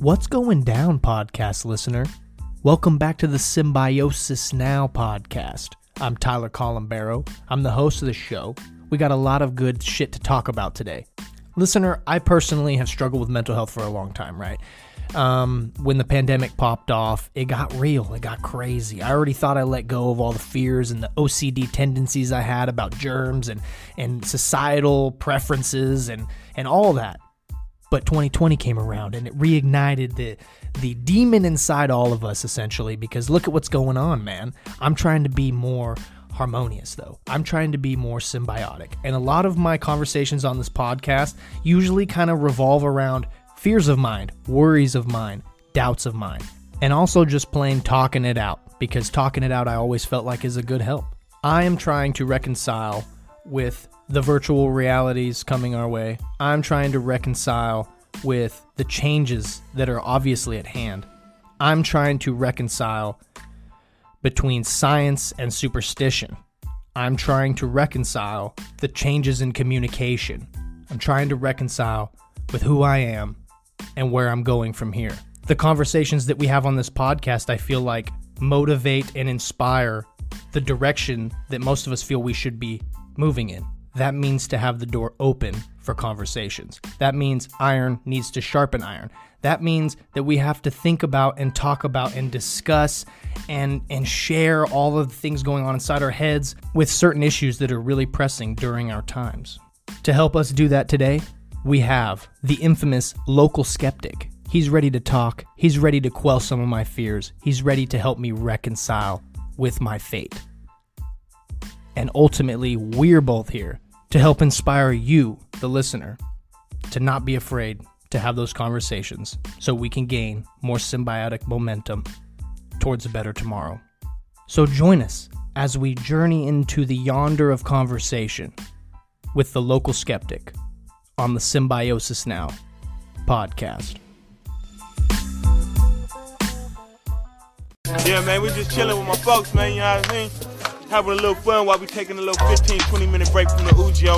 What's going down, podcast listener? Welcome back to the Symbiosis Now podcast. I'm Tyler Colombero. I'm the host of the show. We got a lot of good shit to talk about today. Listener, I personally have struggled with mental health for a long time, right? Um, when the pandemic popped off, it got real. It got crazy. I already thought I let go of all the fears and the OCD tendencies I had about germs and, and societal preferences and, and all that. But 2020 came around and it reignited the the demon inside all of us essentially because look at what's going on, man. I'm trying to be more harmonious though. I'm trying to be more symbiotic. And a lot of my conversations on this podcast usually kind of revolve around fears of mine, worries of mine, doubts of mine, and also just plain talking it out because talking it out I always felt like is a good help. I am trying to reconcile with the virtual realities coming our way. I'm trying to reconcile with the changes that are obviously at hand. I'm trying to reconcile between science and superstition. I'm trying to reconcile the changes in communication. I'm trying to reconcile with who I am and where I'm going from here. The conversations that we have on this podcast, I feel like, motivate and inspire the direction that most of us feel we should be moving in. That means to have the door open for conversations. That means iron needs to sharpen iron. That means that we have to think about and talk about and discuss and and share all of the things going on inside our heads with certain issues that are really pressing during our times. To help us do that today, we have the infamous local skeptic. He's ready to talk. He's ready to quell some of my fears. He's ready to help me reconcile with my fate. And ultimately, we're both here to help inspire you, the listener, to not be afraid to have those conversations so we can gain more symbiotic momentum towards a better tomorrow. So join us as we journey into the yonder of conversation with the local skeptic on the Symbiosis Now podcast. Yeah, man, we just chilling with my folks, man, you know what I mean? Having a little fun while we taking a little 15, 20 minute break from the Ujo.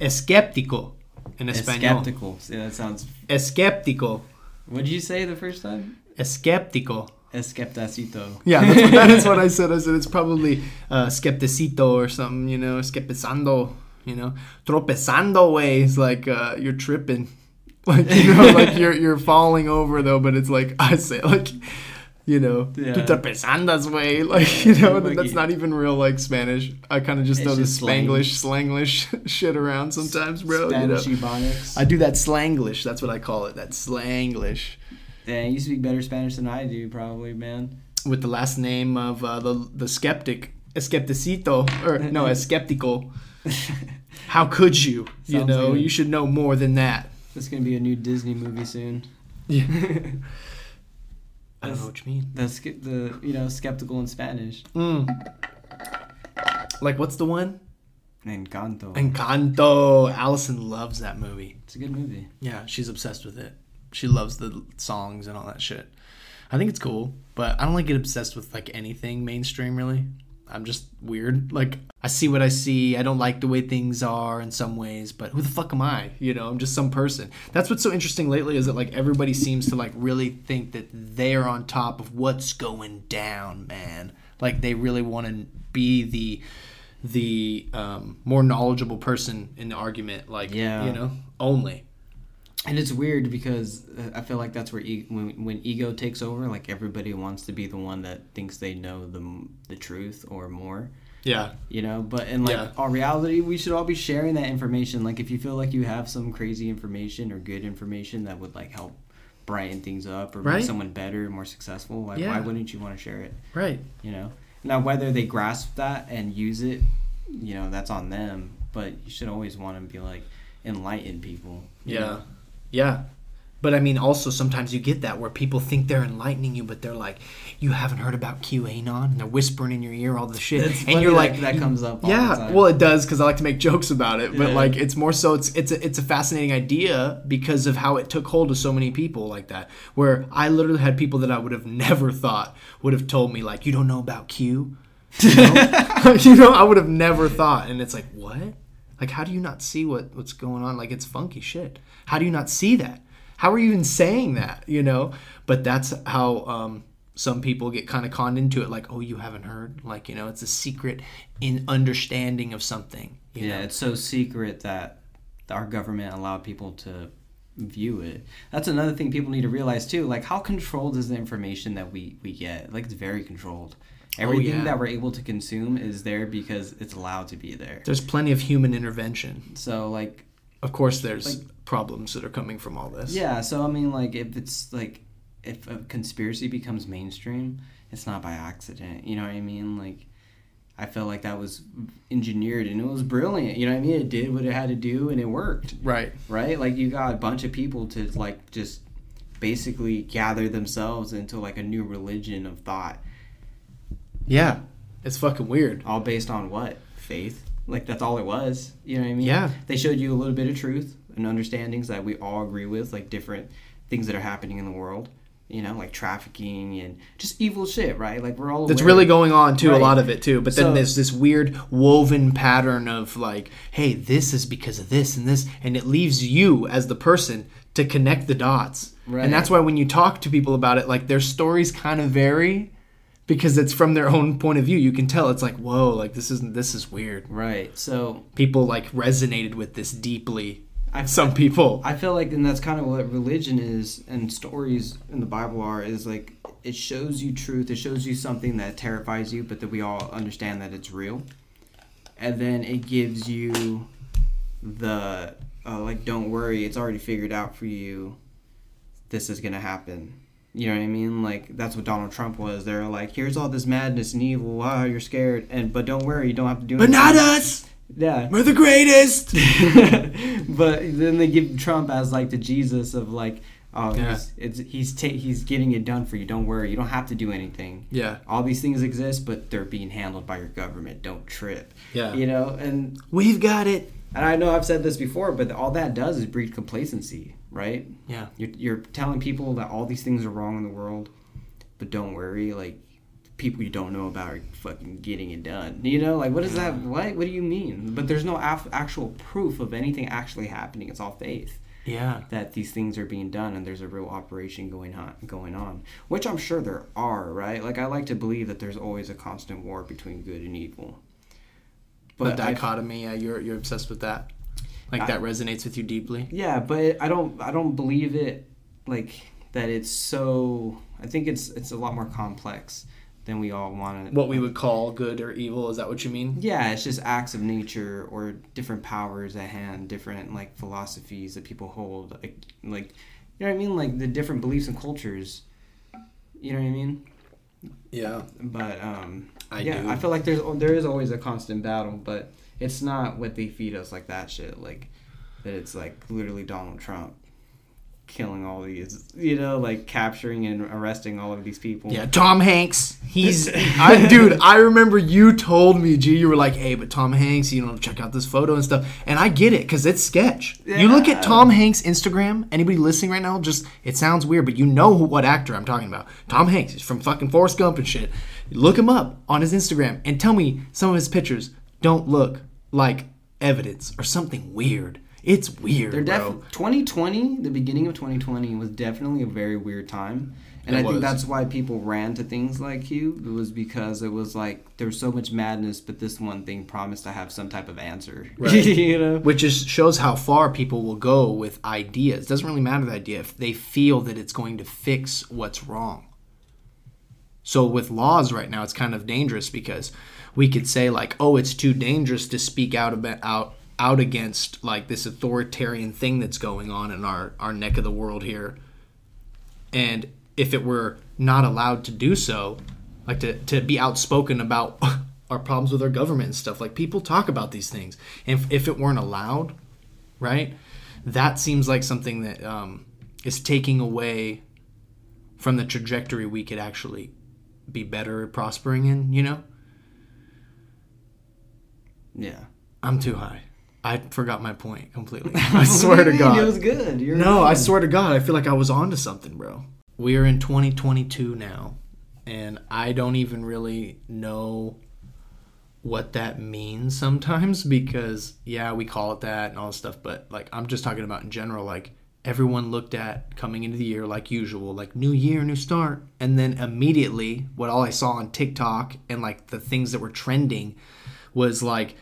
Escéptico en español. Skeptical. See, that sounds. Escéptico. What did you say the first time? Escéptico. Esceptacito. Yeah, that's what, that is what I said. I said it's probably uh, skepticito or something, you know, skepizando, you know, tropezando way is like uh, you're tripping, like you know, like you're you're falling over though, but it's like I say like. You know, Yeah. tu tropezandas way, like you know, Like that's you- not even real like Spanish. I kind of just throw the slang. Spanglish, Slanglish shit around sometimes, bro. you know? Spanish Ebonics. I do that Slanglish. That's what I call it. That Slanglish. Dang, you speak better Spanish than I do, probably, man. with the last name of uh, the the skeptic, Escepticito, or no, Esceptical. How could you? You Sounds know, good. you should know more than that. That's gonna be a new Disney movie soon. Yeah. I don't know what you mean. The the you know skeptical in Spanish. Mm. Like, what's the one? Encanto. Encanto. Allison loves that movie. it's a good movie. Yeah, she's obsessed with it. She loves the songs and all that shit. I think it's cool, but I don't like get obsessed with like anything mainstream really. I'm just weird. Like I see what I see. I don't like the way things are in some ways, but who the fuck am I? You know, I'm just some person. That's what's so interesting lately is that like everybody seems to like really think that they're on top of what's going down, man. Like they really want to be the the um, more knowledgeable person in the argument. Like Yeah. you know, only. And it's weird because uh, I feel like that's where e- when when ego takes over, like everybody wants to be the one that thinks they know the the truth or more. Yeah. you know but in like Yeah. our reality we should all be sharing that information like if you feel like you have some crazy information or good information that would like help brighten things up or Right. make someone better more successful like Yeah. why wouldn't you want to share it Right. you know now whether they grasp that and use it you know that's on them but you should always want to be like enlighten people Yeah. know? Yeah. But I mean, also sometimes you get that where people think they're enlightening you, but they're like, "You haven't heard about QAnon," and they're whispering in your ear all the shit, It's and you're like, that you- comes up yeah, well, it does because I like to make jokes about it, but Yeah. like it's more so it's it's a, it's a fascinating idea because of how it took hold of so many people like that. Where I literally had people that I would have never thought would have told me like, "You don't know about Q." You know? you know, I would have never thought, and it's like, what? Like, how do you not see what what's going on? Like, it's funky shit. How do you not see that? how are you even saying that? You know, but that's how um, some people get kind of conned into it. Like, oh, you haven't heard? Like, you know, it's a secret in understanding of something. You yeah, know? it's so secret that our government allowed people to view it. That's another thing people need to realize too. Like, how controlled is the information that we we get? Like, it's very controlled. Everything Oh, yeah. that we're able to consume is there because it's allowed to be there. There's plenty of human intervention. So, like, Of course, there's problems that are coming from all this. yeah. So, I mean, like, if it's like if a conspiracy becomes mainstream, it's not by accident. You know what I mean? Like. I felt like that was engineered and it was brilliant. You know what I mean? It did what it had to do and it worked. Right. right? Like you got a bunch of people to like just basically gather themselves into like a new religion of thought, Yeah. It's fucking weird. all based on what faith. Like that's all it was. You know what I mean? Yeah. They showed you a little bit of truth and understandings that we all agree with, like different things that are happening in the world. You know, like trafficking and just evil shit, right? Like we're all. That's really going on too. A lot of it too. But then So- there's this weird woven pattern of like, hey, this is because of this and this, and it leaves you as the person to connect the dots. Right. And that's why when you talk to people about it, like their stories kind of vary because it's from their own point of view. You can tell it's like, whoa, like this isn't this is weird. Right. So People like resonated with this deeply. I Some people. I feel like, and that's kind of what religion is, and stories in the Bible are, is like it shows you truth. It shows you something that terrifies you, but that we all understand that it's real, and then it gives you the uh, like, don't worry, it's already figured out for you. This is gonna happen. You know what I mean? Like that's what Donald Trump was. They're like, here's all this madness and evil. Wow, you're scared, and but don't worry, you don't have to do. but not us. Yeah. We're the greatest. but then they give Trump as like the Jesus of like, oh, Yeah. he's it's, he's ta- he's getting it done for you. Don't worry, you don't have to do anything. yeah. All these things exist, but they're being handled by your government. Don't trip. Yeah. You know, and We've got it. and I know I've said this before, but all that does is breed complacency, right? Yeah. You're you're telling people that all these things are wrong in the world, but don't worry, like people you don't know about are fucking getting it done. You know, like what is that? What what do you mean? But there's no af- actual proof of anything actually happening. It's all faith Yeah. that these things are being done and there's a real operation going on going on, which I'm sure there are, right? Like I like to believe that there's always a constant war between good and evil. the I- dichotomy, yeah, you're you're obsessed with that. Like I- that resonates with you deeply. Yeah, but I don't I don't believe it like that it's so I think it's it's a lot more complex than we all want to What we would call good or evil, is that what you mean? Yeah, it's just acts of nature or different powers at hand, different like philosophies that people hold like, like you know what I mean like the different beliefs and cultures. You know what I mean? Yeah. But um I yeah, do. I feel like there's there is always a constant battle, but it's not what they feed us like that shit like that it's like literally Donald Trump killing all these, you know, like capturing and arresting all of these people. Yeah, Tom Hanks. He's, I, dude. I remember you told me, G. You were like, "Hey, but Tom Hanks, you know, check out this photo and stuff." And I get it because it's sketch. You look at Tom Hanks' Instagram. Anybody listening right now, just it sounds weird, but you know who, what actor I'm talking about. Tom Hanks. He's from fucking Forrest Gump and shit. Look him up on his Instagram and tell me some of his pictures don't look like evidence or something weird. It's weird, They're bro. def- 2020, the beginning of 2020 was definitely a very weird time. And It I think that's why people ran to things like Q. It was because it was like there was so much madness, but this one thing promised to have some type of answer. Right. you know? which is shows how far people will go with ideas. It doesn't really matter the idea if they feel that it's going to fix what's wrong. So with laws right now, it's kind of dangerous because we could say like, oh, it's too dangerous to speak out about out out against like this authoritarian thing that's going on in our our neck of the world here. And if it were not allowed to do so, like to, to be outspoken about our problems with our government and stuff, like people talk about these things. And if, if it weren't allowed, right, that seems like something that um, is taking away from the trajectory we could actually be better at prospering in, you know? Yeah. I'm too high. I forgot my point completely. I swear to God. It was good. You're No, I swear to God, I feel like I was onto something, bro. We are in 2022 now, and I don't even really know what that means sometimes because yeah, we call it that and all this stuff, but like I'm just talking about in general like everyone looked at coming into the year like usual, like new year, new start. And then immediately, what all I saw on TikTok and like the things that were trending was like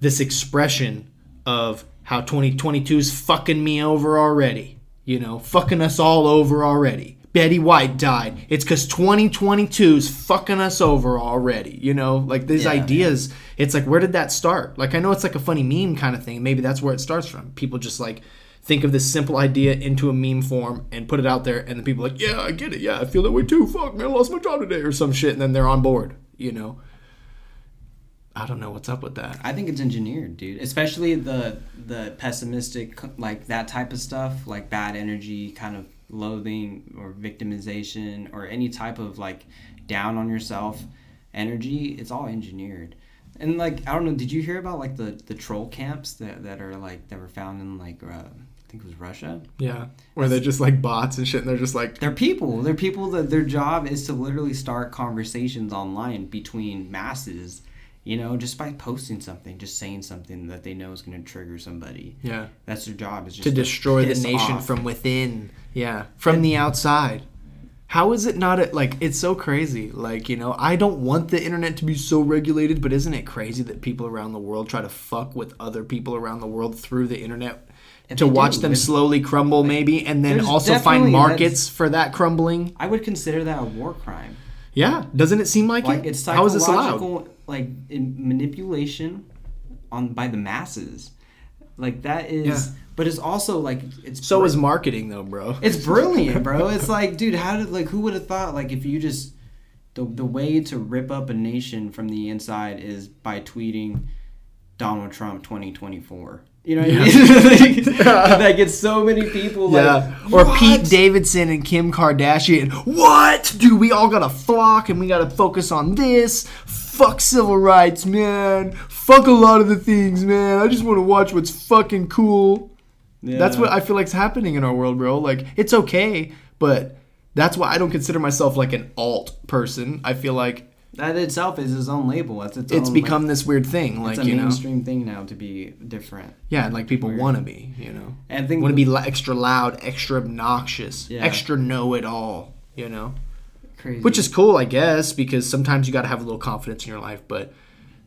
this expression of how 2022 is fucking me over already. You know, fucking us all over already. Betty White died. It's because 2022 is fucking us over already. You know, like these Yeah, ideas. It's like, where did that start? Like, I know it's like a funny meme kind of thing. Maybe that's where it starts from. People just like think of this simple idea into a meme form and put it out there, and then people are like, yeah, I get it. Yeah, I feel that way too. Fuck, man, I lost my job today or some shit, and then they're on board. You know. I don't know what's up with that. I think it's engineered, dude. Especially the the pessimistic, like that type of stuff, like bad energy, kind of loathing or victimization, or any type of like down on yourself energy. It's all engineered. And like I don't know, did you hear about like the the troll camps that that are like that were found in like uh, I think it was Russia? Yeah, where they're just like bots and shit, and they're just like, They're people. They're people that their job is to literally start conversations online between masses. You know, just by posting something, just saying something that they know is going to trigger somebody. yeah, That's their job. Is just to destroy the nation off. from within. Yeah, from the outside. How is it not a, like it's so crazy? Like you know, I don't want the internet to be so regulated, but isn't it crazy that people around the world try to fuck with other people around the world through the internet to watch do, them slowly crumble, maybe, and then also find markets for that crumbling? I would consider that a war crime. Yeah, doesn't it seem like, Like it? it's How is this allowed? Like in manipulation on by the masses. Like that is, Yeah. but it's also like it's So br- is marketing, though, bro. It's brilliant, bro. It's like, dude, how did like who would have thought like if you just the the way to rip up a nation from the inside is by tweeting Donald Trump 2024. You know what I mean? like, that gets so many people like Yeah. Or "What?" Pete Davidson and Kim Kardashian. What? Dude, we all gotta flock and we gotta focus on this. Fuck civil rights, man. Fuck a lot of the things, man. I just wanna watch what's fucking cool. That's what I feel like's happening in our world, bro. Like, it's okay, but that's why I don't consider myself like an alt person. I feel like that itself is its own label. It's its, it's own, become this weird thing. like, Like, it's a you know. mainstream thing now to be different. Yeah, and like people want to be, you know. And I think want to be extra loud, extra obnoxious, Yeah. extra know it all, you know. Crazy. Which is cool, I guess, because sometimes you got to have a little confidence in your life. But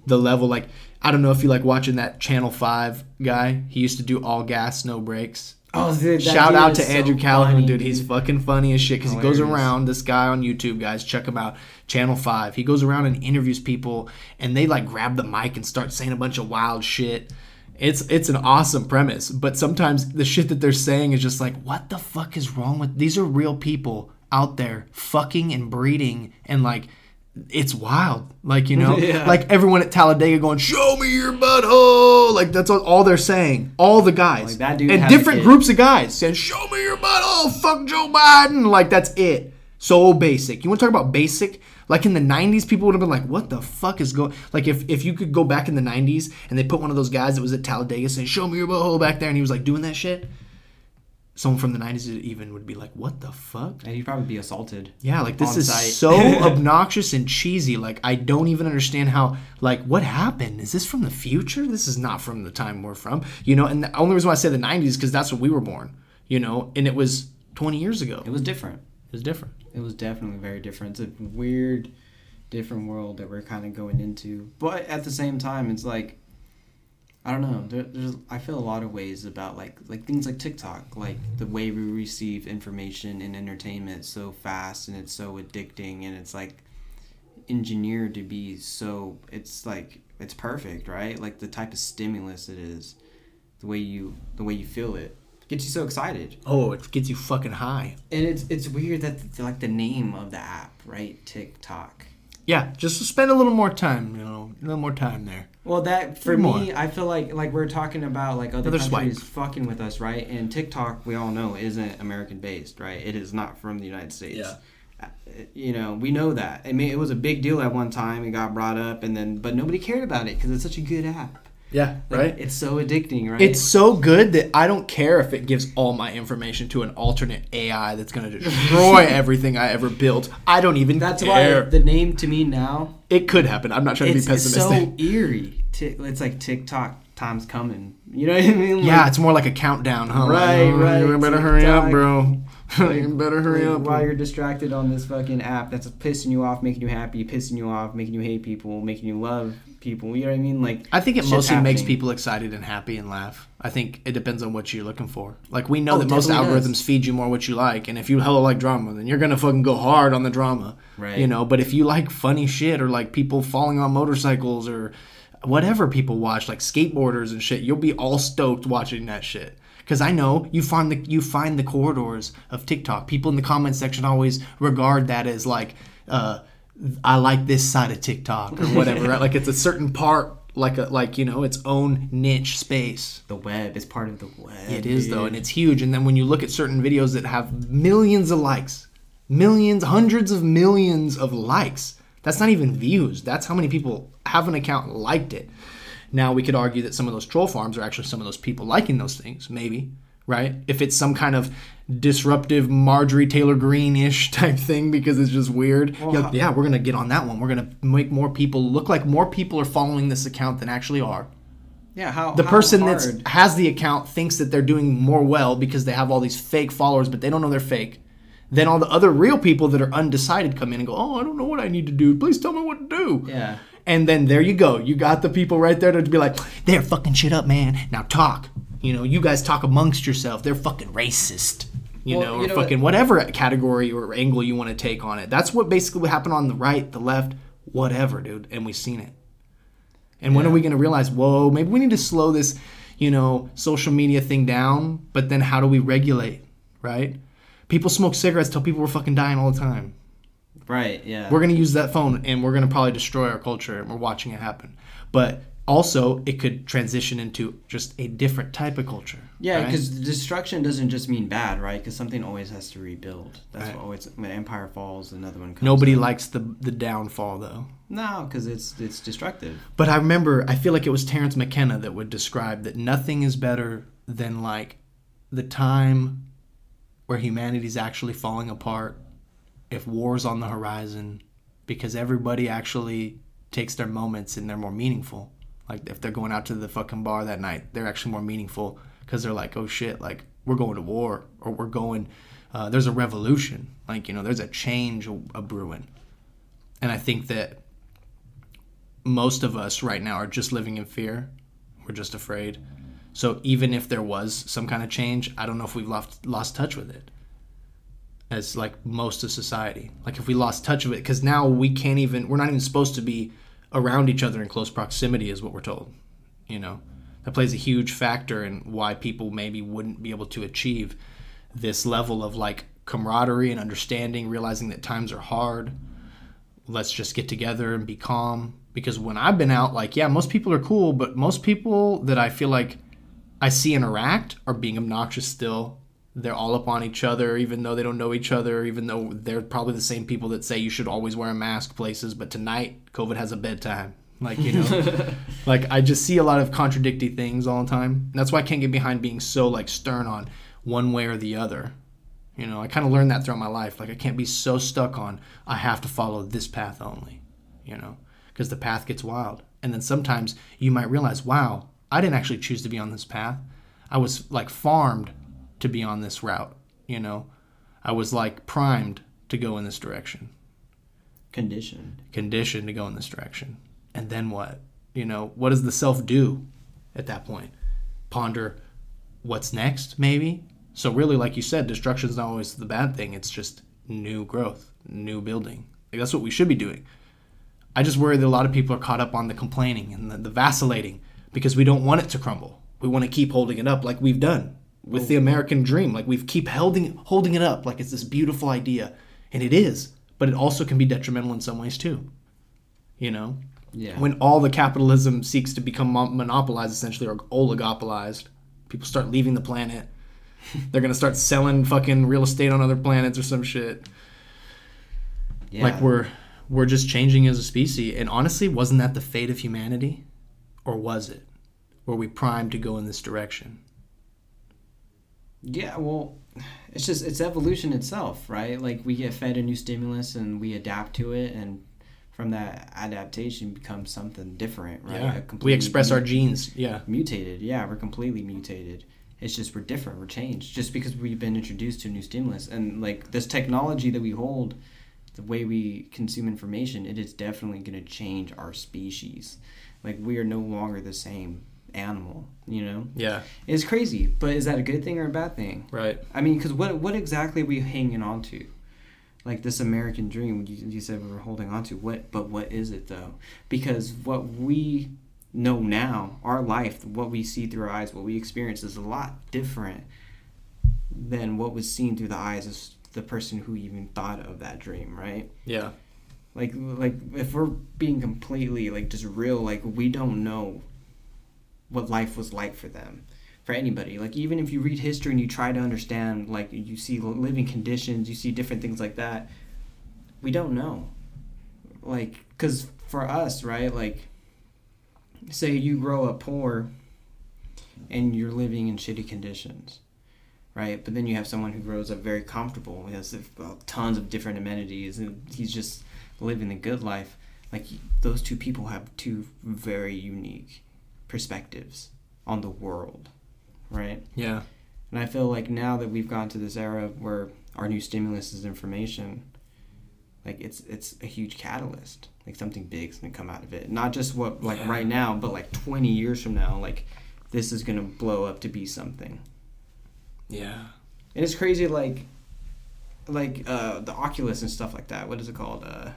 the level, like, I don't know if you like watching that Channel Five guy. He used to do all gas, no brakes. oh, dude, Shout out to so Andrew Callaghan, funny, dude. He's fucking funny as shit because he goes around. This guy on YouTube, guys, check him out. Channel Five. He goes around and interviews people, and they like grab the mic and start saying a bunch of wild shit. It's it's an awesome premise, but sometimes the shit that they're saying is just like, what the fuck is wrong with these? Are real people out there fucking and breeding and like. It's wild, like you know, Yeah. like everyone at Talladega going, "Show me your butthole!" Like that's all, all they're saying. All the guys, Like, that dude and different groups of guys saying, "Show me your butthole, fuck Joe Biden." Like that's it. So basic. You want to talk about basic? Like in the '90s, people would have been like, "What the fuck is going?" Like if if you could go back in the '90s and they put one of those guys that was at Talladega saying, "Show me your butthole" back there, and he was like doing that shit. Someone from the '90s even would be like, "What the fuck?" And you'd probably be assaulted. Yeah, like this is site. so obnoxious and cheesy. Like I don't even understand how. Like what happened? Is this from the future? This is not from the time we're from. You know, and the only reason why I say the '90s is because that's when we were born. You know, and it was 20 years ago. It was different. It was different. It was definitely very different. It's a weird, different world that we're kind of going into. But at the same time, it's like, I don't know. There, there's, I feel a lot of ways about like like things like TikTok, like the way we receive information and entertainment so fast and it's so addicting and it's like engineered to be so. It's like it's perfect, right? Like the type of stimulus it is, the way you the way you feel it gets you so excited. Oh, it gets you fucking high. And it's it's weird that the, like the name of the app, right? TikTok. Yeah, just spend a little more time. You know, a little more time there. Well, that for More. me, I feel like like we're talking about like other Another swipe. countries fucking with us, right? And TikTok, we all know, isn't American based, right? It is not from the United States. Yeah. Uh, You know, we know that. I mean, it was a big deal at one time. It got brought up, and then but nobody cared about it because it's such a good app. Yeah, Like, right. It's so addicting, right? It's so good that I don't care if it gives all my information to an alternate AI that's going to destroy everything I ever built. I don't even that's care. why the name to me now it could happen. I'm not trying to be pessimistic. it's so eerie. It's like TikTok time's coming. You know what I mean? Like, yeah, it's more like a countdown, huh? Like, Right, oh, right, You better tick hurry up, bro. you better hurry up. while you're distracted on this fucking app that's pissing you off, making you happy, pissing you off, making you hate people, making you love people. You know what I mean? Like I think it mostly makes people excited and happy and laugh. I think it depends on what you're looking for. Like we know Oh, that most algorithms does. feed you more what you like, and if you hella like drama, then you're gonna fucking go hard on the drama. Right. You know, but if you like funny shit or like people falling on motorcycles or whatever people watch, like skateboarders and shit, you'll be all stoked watching that shit. Because I know you find the you find the corridors of TikTok. People in the comment section always regard that as like, uh, I like this side of TikTok or whatever. right? Like it's a certain part, like a like you know its own niche space. the web is part of the web. It is though, and it's huge. And then when you look at certain videos that have millions of likes, millions, hundreds of millions of likes, that's not even views. That's how many people have an account and liked it. Now we could argue that some of those troll farms are actually some of those people liking those things, maybe, right? If it's some kind of disruptive Marjorie Taylor Greene-ish type thing because it's just weird. Well, like, yeah, we're gonna get on that one. We're gonna make more people look like more people are following this account than actually are yeah. How the how person that has the account thinks that they're doing more well because they have all these fake followers, but they don't know they're fake. Then all the other real people that are undecided come in and go, "Oh, I don't know what I need to do. Please tell me what to do." Yeah. And then there you go. You got the people right there to be like, "They're fucking shit up, man. Now talk." You know, you guys talk amongst yourself. They're fucking racist. You Well, know, you or know fucking whatever category or angle you want to take on it. That's what basically what happened on the right, the left, whatever, dude. And we've seen it. And when are we going to realize, whoa, maybe we need to slow this, you know, social media thing down? But then how do we regulate, right? People smoke cigarettes till people were fucking dying all the time. Right. Yeah. We're going to use that phone and we're going to probably destroy our culture and we're watching it happen. But also, it could transition into just a different type of culture. Yeah, right? because destruction doesn't just mean bad, right? Because something always has to rebuild. That's Right. what always when empire falls, another one comes. nobody likes the the downfall though. no, because it's it's destructive. But I remember, I feel like it was Terence McKenna that would describe that nothing is better than like the time where humanity's actually falling apart, if war's on the horizon, because everybody actually takes their moments and they're more meaningful. Like if they're going out to the fucking bar that night, they're actually more meaningful because they're like, oh shit, like we're going to war or we're going, uh, there's a revolution. Like, you know, there's a change a, a brewing. And I think that most of us right now are just living in fear. We're just afraid. So even if there was some kind of change, I don't know if we've lost lost touch with it. As like most of society, like if we lost touch of it, because now we can't even. We're not even supposed to be around each other in close proximity, is what we're told. You know, that plays a huge factor in why people maybe wouldn't be able to achieve this level of like camaraderie and understanding, realizing that times are hard let's just get together and be calm because when i've been out like yeah most people are cool but most people that i feel like i see interact are being obnoxious still they're all up on each other even though they don't know each other even though they're probably the same people that say you should always wear a mask places but tonight covid has a bedtime like you know like i just see a lot of contradictory things all the time And that's why i can't get behind being so like stern on one way or the other you know, I kind of learned that throughout my life. Like, I can't be so stuck on, I have to follow this path only, you know, because the path gets wild. And then sometimes you might realize, wow, I didn't actually choose to be on this path. I was like farmed to be on this route, you know, I was like primed to go in this direction, Conditioned. conditioned to go in this direction. And then what? You know, what does the self do at that point? Ponder what's next, maybe? So really, like you said, destruction is not always the bad thing. It's just new growth, new building. Like that's what we should be doing. I just worry that a lot of people are caught up on the complaining and the, the vacillating because we don't want it to crumble. We want to keep holding it up like we've done with the American dream. Like we've keep holding holding it up like it's this beautiful idea, and it is. But it also can be detrimental in some ways too. You know, Yeah. when all the capitalism seeks to become monopolized essentially or oligopolized people start leaving the planet they're gonna start selling fucking real estate on other planets or some shit yeah. like we're we're just changing as a species and honestly wasn't that the fate of humanity or was it were we primed to go in this direction Yeah, well, it's just it's evolution itself, right? Like we get fed a new stimulus and we adapt to it, and from that adaptation becomes something different, right? Yeah. We express our genes. Yeah. mutated. Yeah, we're completely mutated. It's just we're different. We're changed just because we've been introduced to a new stimulus and like this technology that we hold, the way we consume information, it is definitely going to change our species. Like we are no longer the same animal. You know, Yeah. it's crazy. But is that a good thing or a bad thing? Right. I mean, because what what exactly are we hanging on to? Like this American dream, you, you said we were holding on to. What? But what is it though? Because what we know now, our life, what we see through our eyes, what we experience, is a lot different than what was seen through the eyes of the person who even thought of that dream, right? Yeah. Like, like if we're being completely like just real, like we don't know what life was like for them for anybody. Like even if you read history and you try to understand like you see living conditions you see different things like that we don't know. Like because for us right like say you grow up poor and you're living in shitty conditions right? But then you have someone who grows up very comfortable he has tons of different amenities and he's just living the good life. Like those two people have two very unique perspectives on the world right Yeah. and I feel like now that we've gone to this era where our new stimulus is information, like it's it's a huge catalyst. Like something big's gonna come out of it. Not just what like Yeah. right now, but like twenty years from now, like this is gonna blow up to be something. Yeah. And it's crazy like like uh the Oculus and stuff like that. What is it called? Uh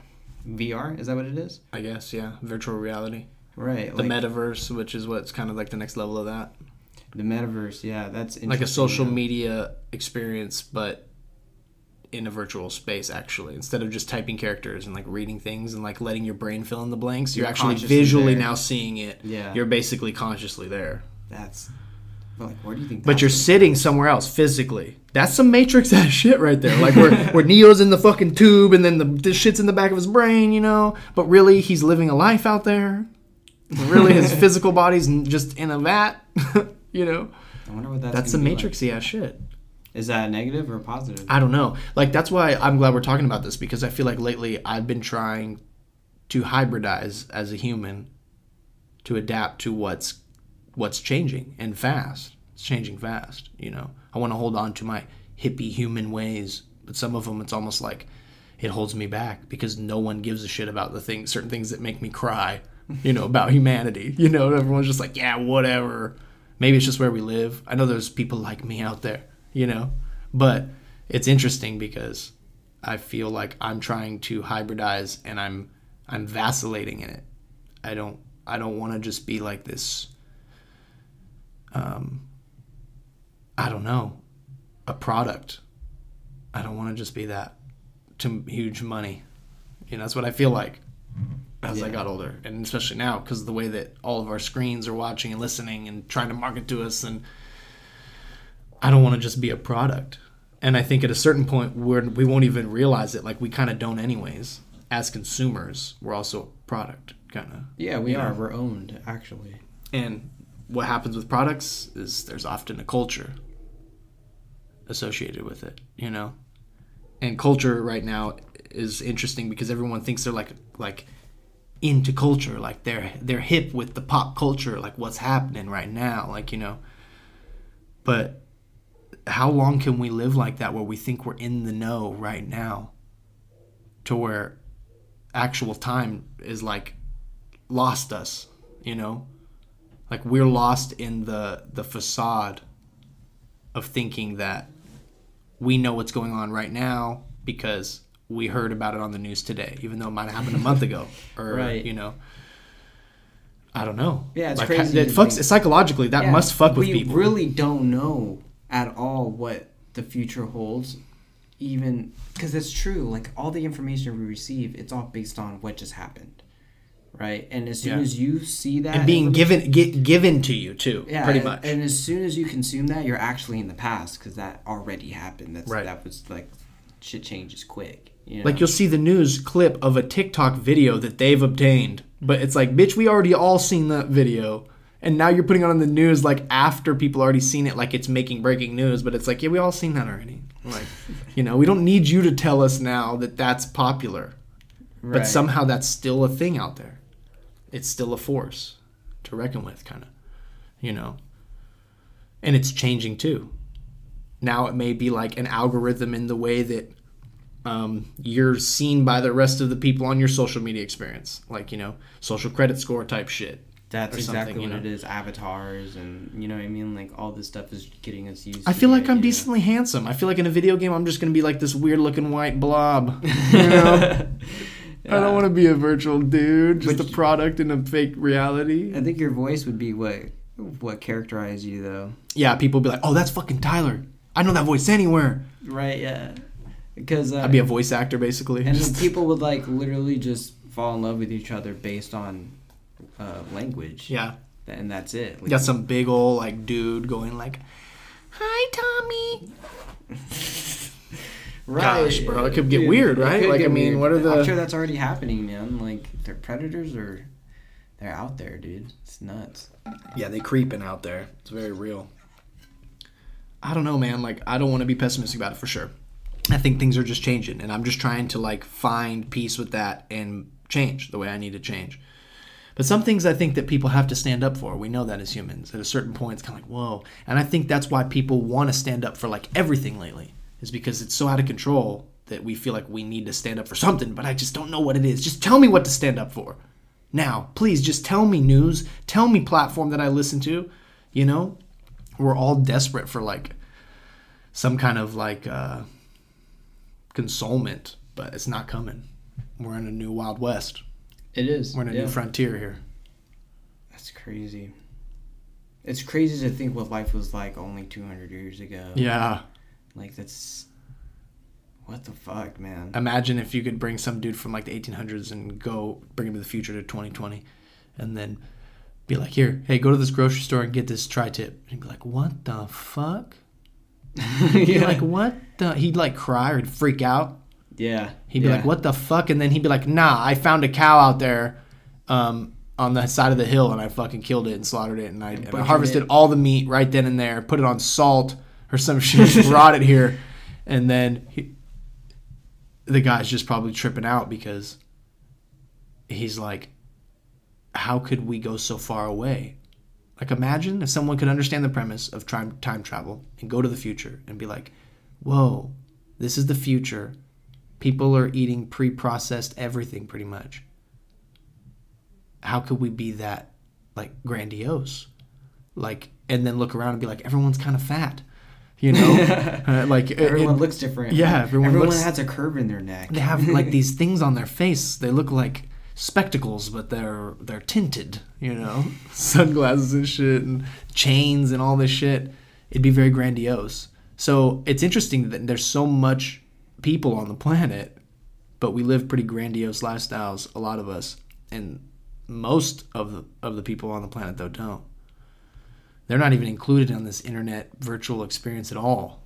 VR? Is that what it is? I guess. Yeah. Virtual reality. Right. The like metaverse, which is what's kind of like the next level of that. the metaverse, yeah, that's Like a social though. media experience, but in a virtual space actually instead of just typing characters and like reading things and like letting your brain fill in the blanks you're, You're actually visually there. now seeing it Yeah. you're basically consciously there That's like where do you think but you're sitting somewhere else physically that's some matrix ass shit right there like where, where neo's in the fucking tube and then the this shit's in the back of his brain you know but really he's living a life out there really his physical body's just in a vat you know I wonder what that's that's some gonna like. matrixy ass shit Is that a negative or a positive? I don't know. Like that's why I'm glad we're talking about this because I feel like lately I've been trying to hybridize as a human to adapt to what's what's changing and fast. It's changing fast, you know. I want to hold on to my hippie human ways, but some of them it's almost like it holds me back because no one gives a shit about the things certain things that make me cry, you know, about humanity. You know, everyone's just like, yeah, whatever. Maybe it's just where we live. I know there's people like me out there, you know. But it's interesting because I feel like I'm trying to hybridize and I'm I'm vacillating in it. I don't I don't want to just be like this um I don't know, a product. I don't want to just be that to huge money. You know, that's what I feel like as I got older, and especially now because of the way that all of our screens are watching and listening and trying to market to us, and I don't want to just be a product. And I think at a certain point where we won't even realize it, like we kind of don't anyways. As consumers, we're also a product, kind of. Yeah, we are. know? We're owned, actually. And what happens with products is there's often a culture associated with it, you know? And culture right now is interesting because everyone thinks they're like like into culture, like they're they're hip with the pop culture, like what's happening right now, like, you know. But how long can we live like that where we think we're in the know right now to where actual time is like lost us, you know? like we're lost in the the facade of thinking that we know what's going on right now because we heard about it on the news today even though it might have happened a month ago or Right. you know i don't know Yeah, it's like, crazy it fucks think- psychologically that Yeah, must fuck with we people We really don't know at all what the future holds, even because it's true. Like all the information we receive, it's all based on what just happened, right? And as soon Yeah. as you see that, and being given get, given to you too yeah, pretty and- much And as soon as you consume that, you're actually in the past because that already happened. That's Right. that was like shit changes quick. Know? Like you'll see the news clip of a TikTok video that they've obtained, but it's like, bitch, we already all seen that video, and now you're putting it on the news like after people already seen it, like it's making breaking news. But it's like, yeah, we all seen that already. Like, you know, we don't need you to tell us now that that's popular. but somehow that's still a thing out there. It's still a force to reckon with, kind of, you know. And it's changing too. Now it may be like an algorithm in the way that um, you're seen by the rest of the people on your social media experience, like you know, social credit score type shit. That's exactly what know? it is. Avatars and you know what I mean. Like all this stuff is getting us used. I feel like I'm idea. decently handsome. I feel like in a video game, I'm just gonna be like this weird looking white blob. You know? I don't want to be a virtual dude, just But a product in a fake reality. I think your voice would be what what characterized you though. Yeah, people be like, "Oh, that's fucking Tyler. I know that voice anywhere." Right. Yeah. Because uh, I'd be a voice actor, basically. and then people would like literally just fall in love with each other based on uh, language. yeah, And that's it. Like, got some big old like dude going like, "Hi, Tommy." Gosh, bro, it could get weird, right? Like, I mean, what are the- I'm sure that's already happening, man. Like, their predators are, they're out there, dude. It's nuts. Yeah, they creeping out there. It's very real. I don't know, man. Like, I don't want to be pessimistic about it for sure. I think things are just changing, and I'm just trying to like find peace with that and change the way I need to change. But some things I think that people have to stand up for. We know that as humans. At a certain point, it's kind of like, whoa. And I think that's why people want to stand up for like everything lately, is because it's so out of control that we feel like we need to stand up for something, but I just don't know what it is. Just tell me what to stand up for. Now, please just tell me news, tell me platform that I listen to. You know, we're all desperate for like some kind of like uh, consolement, but it's not coming. We're in a new Wild West. It is. We're in a new frontier here. That's crazy. It's crazy to think what life was like only 200 years ago. Yeah. Like, that's. What the fuck, man? Imagine if you could bring some dude from like the 1800s and go bring him to the future to 2020 and then be like, here, hey, go to this grocery store and get this tri tip. And be like, what the fuck? Yeah. like, what the? He'd like cry or he'd freak out. yeah. He'd be yeah. like, "What the fuck?" And then he'd be like, "Nah, I found a cow out there, um, on the side of the hill, and I fucking killed it and slaughtered it, and I, and I harvested it." all the meat right then and there, put it on salt or some shit, brought it here, and then he, the guy's just probably tripping out because he's like, "How could we go so far away?" Like, imagine if someone could understand the premise of time time travel and go to the future and be like, "Whoa, this is the future." people are eating pre-processed everything pretty much. How could we be that like grandiose? Like and then look around and be like everyone's kind of fat you know? Uh, like Everyone it- looks different. yeah, everyone everyone looks- has a curve in their neck. they have like these things on their face. They look like spectacles but they're they're tinted you know? Sunglasses and shit and chains and all this shit. It'd be very grandiose so it's interesting that there's so much people on the planet but we live pretty grandiose lifestyles a lot of us and most of the of the people on the planet though don't. They're not even included on this internet virtual experience at all.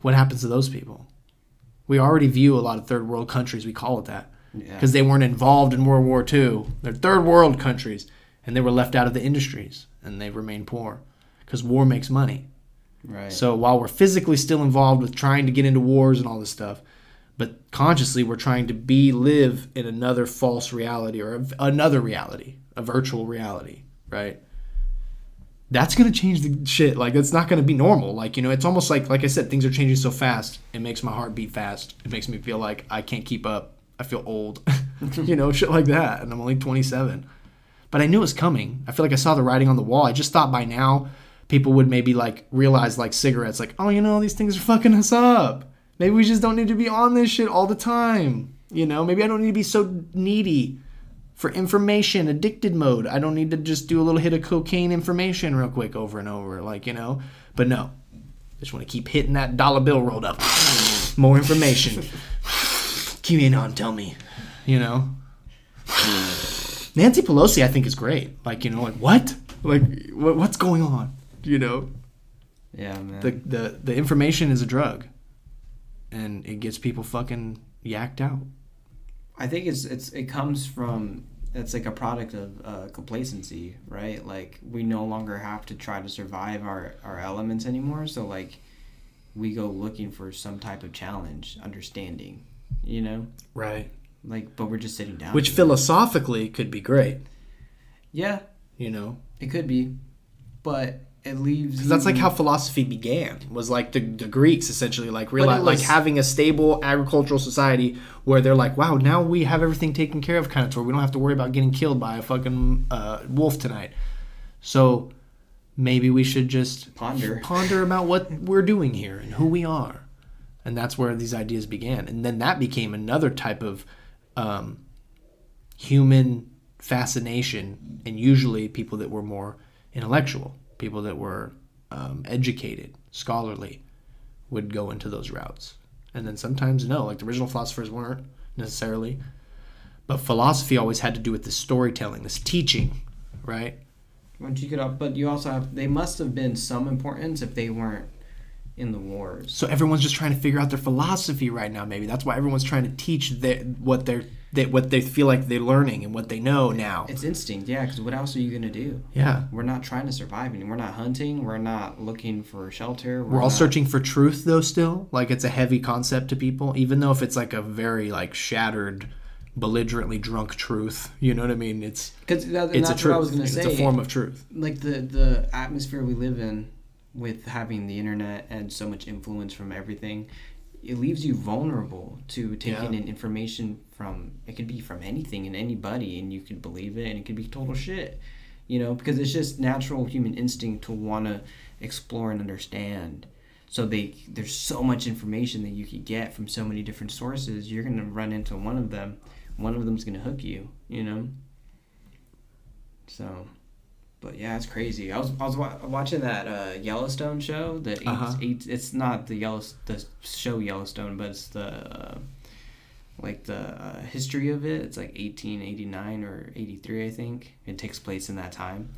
What happens to those people? We already view a lot of third world countries we call it that Yeah. because they weren't involved in world war ii they're third world countries and they were left out of the industries and they remain poor because war makes money right. so while we're physically still involved with trying to get into wars and all this stuff, but consciously we're trying to be live in another false reality or a, another reality, a virtual reality, right? That's gonna change the shit. Like it's not gonna be normal. Like you know, it's almost like like I said, things are changing so fast. It makes my heart beat fast. It makes me feel like I can't keep up. I feel old, you know, shit like that. And I'm only 27 but I knew it was coming. I feel like I saw the writing on the wall. I just thought by now people would maybe like realize like cigarettes, like, oh, you know, these things are fucking us up. Maybe we just don't need to be on this shit all the time. You know, maybe I don't need to be so needy for information, addicted mode. I don't need to just do a little hit of cocaine information real quick over and over, like, you know. But no, just want to keep hitting that dollar bill rolled up. More information. Keep it on, tell me. You know? Nancy Pelosi, I think, is great. Like, you know, like what? Like, what, what's going on? You know, yeah, man. the, the the information is a drug, and it gets people fucking yacked out. I think it's it's it comes from it's like a product of uh, complacency, right? Like we no longer have to try to survive our our elements anymore. So like we go looking for some type of challenge, understanding, you know. Right. Like, but we're just sitting down. which philosophically could be great. yeah, You know, it could be, but it leaves. because that's like how philosophy began. Was like the, the Greeks essentially like realize like having a stable agricultural society where they're like, wow, now we have everything taken care of, kind of to where we don't have to worry about getting killed by a fucking uh, wolf tonight. So maybe we should just Ponder. ponder about what we're doing here and who we are, and that's where these ideas began. And then that became another type of um, human fascination, and usually people that were more intellectual, people that were um, educated, scholarly, would go into those routes. And then sometimes no, like the original philosophers weren't necessarily. But philosophy always had to do with the storytelling, this teaching, right? Once you get up, but you also have. They must have been some importance if they weren't in the wars. So everyone's just trying to figure out their philosophy right now. Maybe that's why everyone's trying to teach their, what they're that what they feel like they're learning and what they know now. It's instinct, yeah. Because what else are you gonna do? Yeah, We're not trying to survive, and we're not hunting. We're not looking for shelter. we're all not- searching for truth though. Still, like it's a heavy concept to people, even though if it's like a very like shattered, belligerently drunk truth. You know what I mean? It's Because it's a truth. I was gonna it's say. a form of truth. like the the atmosphere we live in with having the internet and so much influence from everything it leaves you vulnerable to taking Yeah. in information from it could be from anything and anybody and you could believe it and it could be total shit you know because it's just natural human instinct to want to explore and understand so they there's so much information that you could get from so many different sources you're going to run into one of them one of them's going to hook you you know so but yeah, it's crazy. I was I was wa- watching that uh, Yellowstone show. That Uh-huh. eight, it's not the yellow the show Yellowstone, but it's the uh, like the uh, history of it. It's like 1889 or 83, I think. It takes place in that time,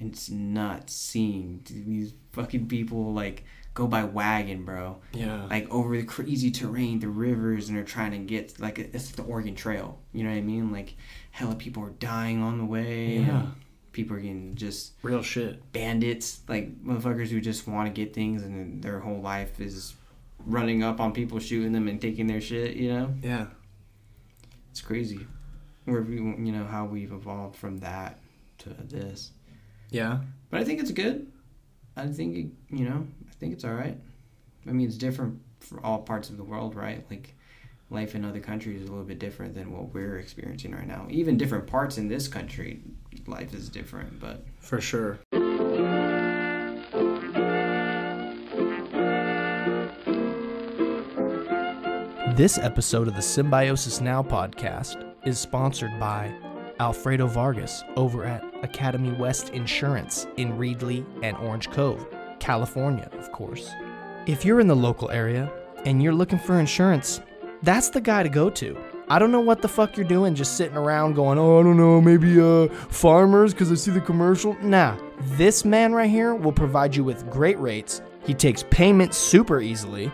and it's nuts seeing these fucking people like go by wagon, bro. Yeah. Like over the crazy terrain, the rivers, and they're trying to get like it's the Oregon Trail. You know what I mean? Like hella people are dying on the way. Yeah. People are getting just Real shit. bandits, like motherfuckers who just want to get things, and their whole life is running up on people, shooting them, and taking their shit. You know, Yeah. It's crazy. Where we, you know, how we've evolved from that to this. Yeah. But I think it's good. I think it, you know, I think it's all right. I mean, it's different for all parts of the world, right? Like life in other countries is a little bit different than what we're experiencing right now. Even different parts in this country, life is different, but For sure. This episode of the Symbiosis Now podcast is sponsored by Alfredo Vargas over at Academy West Insurance in Reedley and Orange Cove, California, of course. If you're in the local area and you're looking for insurance, that's the guy to go to. I don't know what the fuck you're doing just sitting around going, "Oh, I don't know, maybe uh farmers cuz I see the commercial." Nah, this man right here will provide you with great rates. He takes payments super easily,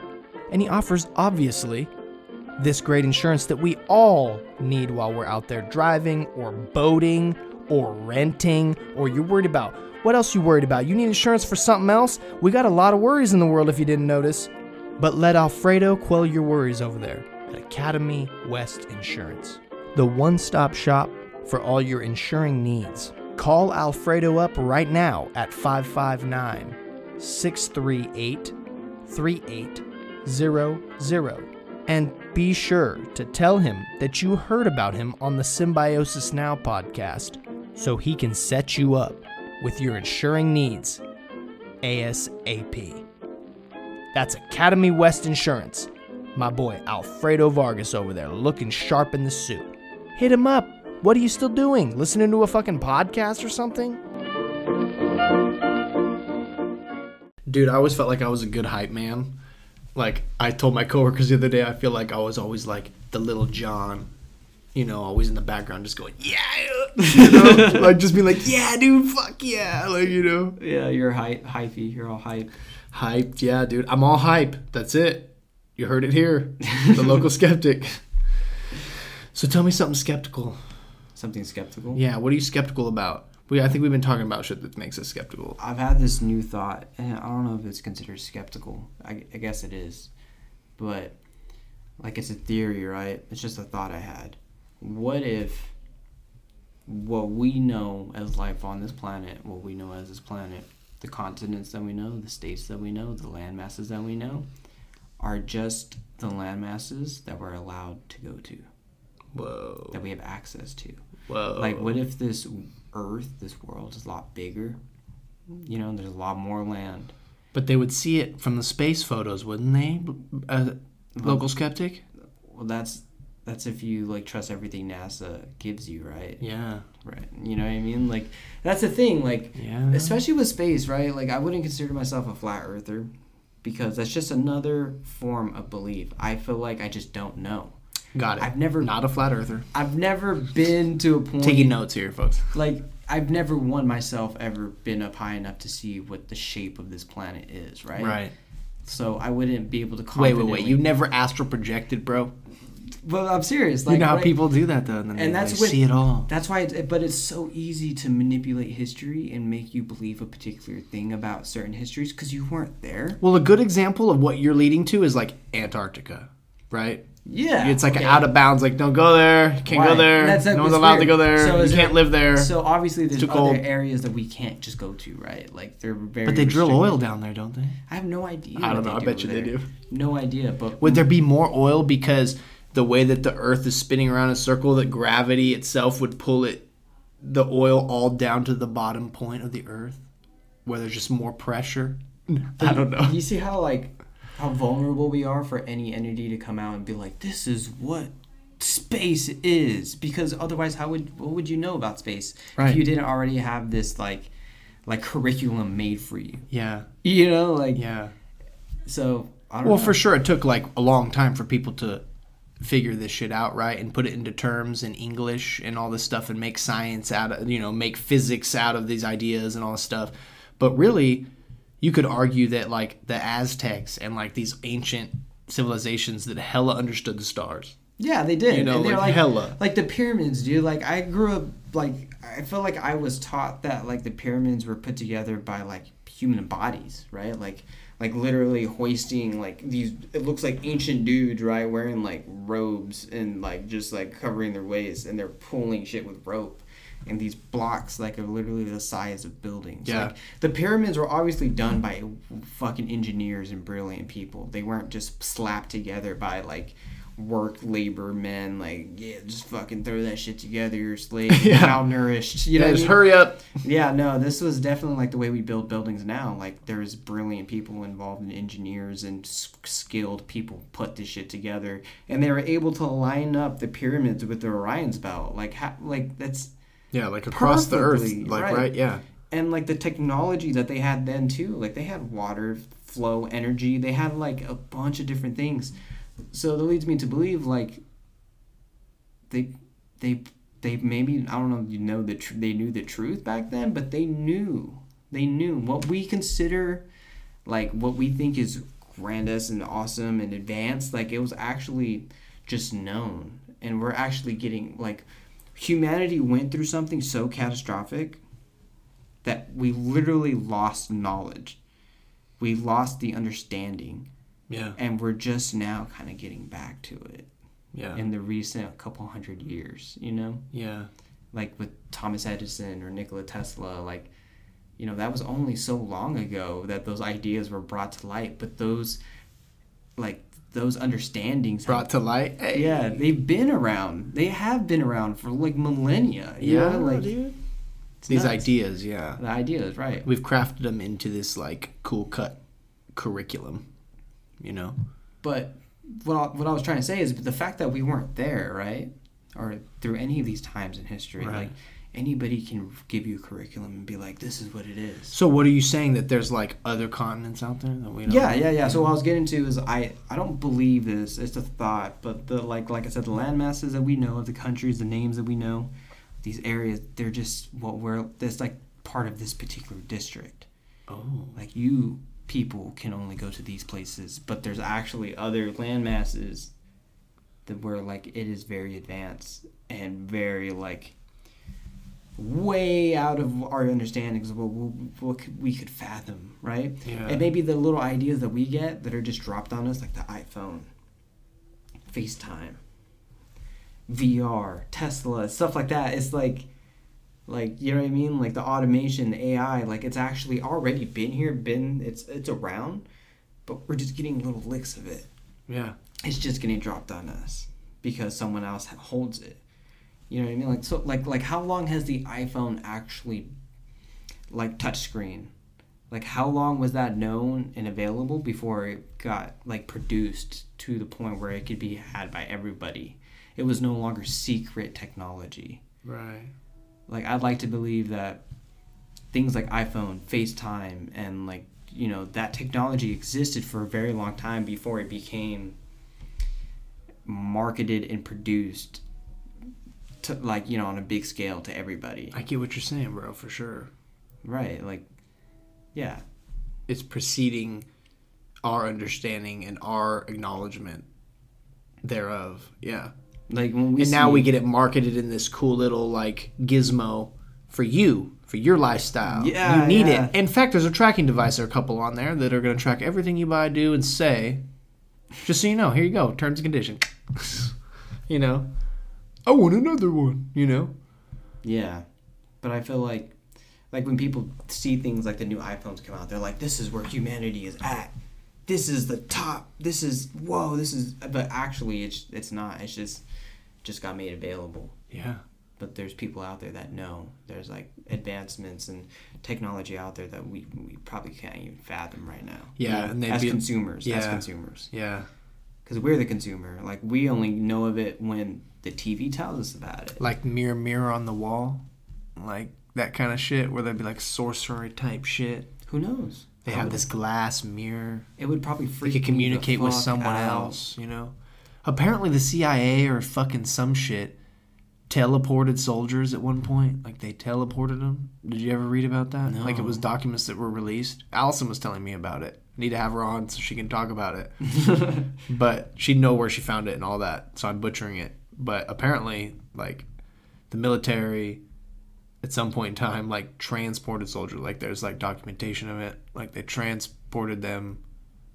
and he offers obviously this great insurance that we all need while we're out there driving or boating or renting or you're worried about. What else you worried about? You need insurance for something else? We got a lot of worries in the world if you didn't notice. But let Alfredo quell your worries over there at Academy West Insurance, the one stop shop for all your insuring needs. Call Alfredo up right now at 559 638 3800 and be sure to tell him that you heard about him on the Symbiosis Now podcast so he can set you up with your insuring needs ASAP. That's Academy West Insurance. My boy Alfredo Vargas over there looking sharp in the suit. Hit him up. What are you still doing? Listening to a fucking podcast or something? Dude, I always felt like I was a good hype man. Like I told my coworkers the other day, I feel like I was always like the Lil Jon, you know, always in the background, just going, yeah, you know, like just being like, yeah, dude, fuck yeah, like you know, yeah, you're hype, hypey. You're all hype. hyped, yeah, dude, I'm all hype. That's it. You heard it here, the local skeptic. So tell me something skeptical. Something skeptical. Yeah, what are you skeptical about? We, I think we've been talking about shit that makes us skeptical. I've had this new thought, and I don't know if it's considered skeptical. I, I guess it is, but like it's a theory, right? It's just a thought I had. what if what we know as life on this planet, what we know as this planet, the continents that we know, the states that we know, the land masses that we know, are just the land masses that we're allowed to go to, Whoa. that we have access to. Whoa. Like, what if this Earth, this world, is a lot bigger? You know, there's a lot more land. But they would see it from the space photos, wouldn't they? Uh, a local skeptic? Well, that's that's if you like trust everything NASA gives you, right? Yeah. Right. You know what I mean? Like that's the thing. Like Yeah. especially with space, right? Like I wouldn't consider myself a flat earther because that's just another form of belief. I feel like I just don't know. Got it. I've never- Not a flat earther. I've never been to a point Taking notes here, folks. like I've never one myself ever been up high enough to see what the shape of this planet is, right? Right. So I wouldn't be able to Wait, confidently. wait, wait. You never astral projected, bro? Well, I'm serious. Like you know how right- people do that, though, and then And they, that's they what- see it all. That's why, it's, but it's so easy to manipulate history and make you believe a particular thing about certain histories because you weren't there. Well, a good example of what you're leading to is like Antarctica, right? Yeah, It's like okay. out of bounds. Like, don't go there. You can't go there. That's- no one's it's allowed to go there. So you is can't live there. So obviously, there's other cold. areas that we can't just go to, right? Like they're very. but they drill oil down there, don't they? I have no idea. I don't know. I do bet you over they do. No idea, but Would there be more oil because the way that the Earth is spinning around in a circle, that gravity itself would pull it, the oil all down to the bottom point of the Earth, where there's just more pressure? I don't know. You see how like how vulnerable we are for any entity to come out and be like, "This is what space is," because otherwise, how would what would you know about space Right. if you didn't already have this like like curriculum made for you? Yeah, You know, like yeah. so. I don't Well, know. for sure, it took like a long time for people to figure this shit out, right? And put it into terms in English and all this stuff and make science out of, you know, make physics out of these ideas and all this stuff. But really, you could argue that like the Aztecs and like these ancient civilizations that hella understood the stars. Yeah, they did. You know, like, like hella. Like the pyramids, dude. Like I grew up like I feel like I was taught that like the pyramids were put together by like human bodies, right? Like like literally hoisting like these it looks like ancient dudes, right, wearing like robes and like just like covering their waist and they're pulling shit with rope. And these blocks like are literally the size of buildings. Yeah. Like, the pyramids were obviously done by fucking engineers and brilliant people. They weren't just slapped together by like work labor men. Like, yeah, just fucking throw that shit together. You're slave, Yeah. malnourished. You know, yeah, what I just mean? hurry up. Yeah, no, this was definitely like the way we build buildings now. Like, there's brilliant people involved, and engineers and s- skilled people put this shit together, and they were able to line up the pyramids with the Orion's belt. Like, ha- like that's Yeah, like across the earth, like right. right, yeah. and like the technology that they had then too like they had water flow energy they had like a bunch of different things so that leads me to believe like they they they maybe i don't know you know the tr- they knew the truth back then but they knew they knew what we consider like what we think is grandest and awesome and advanced like it was actually just known and we're actually getting like humanity went through something so catastrophic that we literally lost knowledge. We lost the understanding, Yeah. and we're just now kind of getting back to it Yeah. in the recent couple hundred years, you know? yeah. Like with Thomas Edison or Nikola Tesla, like, you know, that was only so long ago that those ideas were brought to light, but those, like, those understandings have- Brought to light. Hey. yeah, they've been around. They have been around for like millennia. Yeah, know? like dude. These nuts. ideas, yeah. The ideas, right. We've crafted them into this like cool cut curriculum, you know. But what I, what I was trying to say is the fact that we weren't there, right, or through any of these times in history, Right. like anybody can give you a curriculum and be like, "This is what it is." So what are you saying that there's like other continents out there that we don't? Yeah, yeah, yeah. So what I was getting to is I I don't believe this. It's a thought, but the like like I said, the land masses that we know of the countries, the names that we know, these areas, they're just what we're. That's like part of this particular district. Oh. like you people can only go to these places but there's actually other land masses that where like it is very advanced and very like way out of our understandings of what, what could- we could fathom right Yeah. and maybe the little ideas that we get that are just dropped on us like the iphone facetime VR, Tesla, stuff like that. It's like like you know what I mean? Like the automation, the AI, like it's actually already been here, been it's it's around, but we're just getting little licks of it. Yeah. It's just getting dropped on us because someone else holds it. You know what I mean? Like so like like how long has the iPhone actually like touchscreen? Like how long was that known and available before it got like produced to the point where it could be had by everybody? It was no longer secret technology. Right. Like I'd like to believe that things like iPhone, FaceTime and like you know that technology existed for a very long time before it became marketed and produced to like you know on a big scale to everybody I get what you're saying, bro, for sure. right like yeah It's preceding our understanding and our acknowledgement thereof. Yeah. like when we and now we get it marketed in this cool little like gizmo for you for your lifestyle Yeah, you need yeah. it in fact there's a tracking device or a couple on there that are going to track everything you buy do and say just so you know here you go terms and conditions you know i want another one you know Yeah, but I feel like, like when people see things like the new iPhones come out, they're like, "This is where humanity is at. This is the top. This is whoa. This is." But actually, it's it's not. It's just just got made available. yeah But there's people out there that know. There's like advancements and technology out there that we we probably can't even fathom right now. Yeah, and they'd as be- consumers, as consumers, yeah because we're the consumer. Like we only know of it when the TV tells us about it. like mirror mirror on the wall like that kind of shit where they'd be like sorcery type shit Who knows? they How have this glass mirror It would probably freak. they could communicate with someone out. else, you know. Apparently, the CIA or fucking some shit teleported soldiers at one point. Like they teleported them. Did you ever read about that? Like it was documents that were released. Allison was telling me about it. Need to have her on so she can talk about it. but she'd know where she found it and all that. So I'm butchering it. But apparently, like the military at some point in time like transported soldiers. Like there's like documentation of it. Like they transported them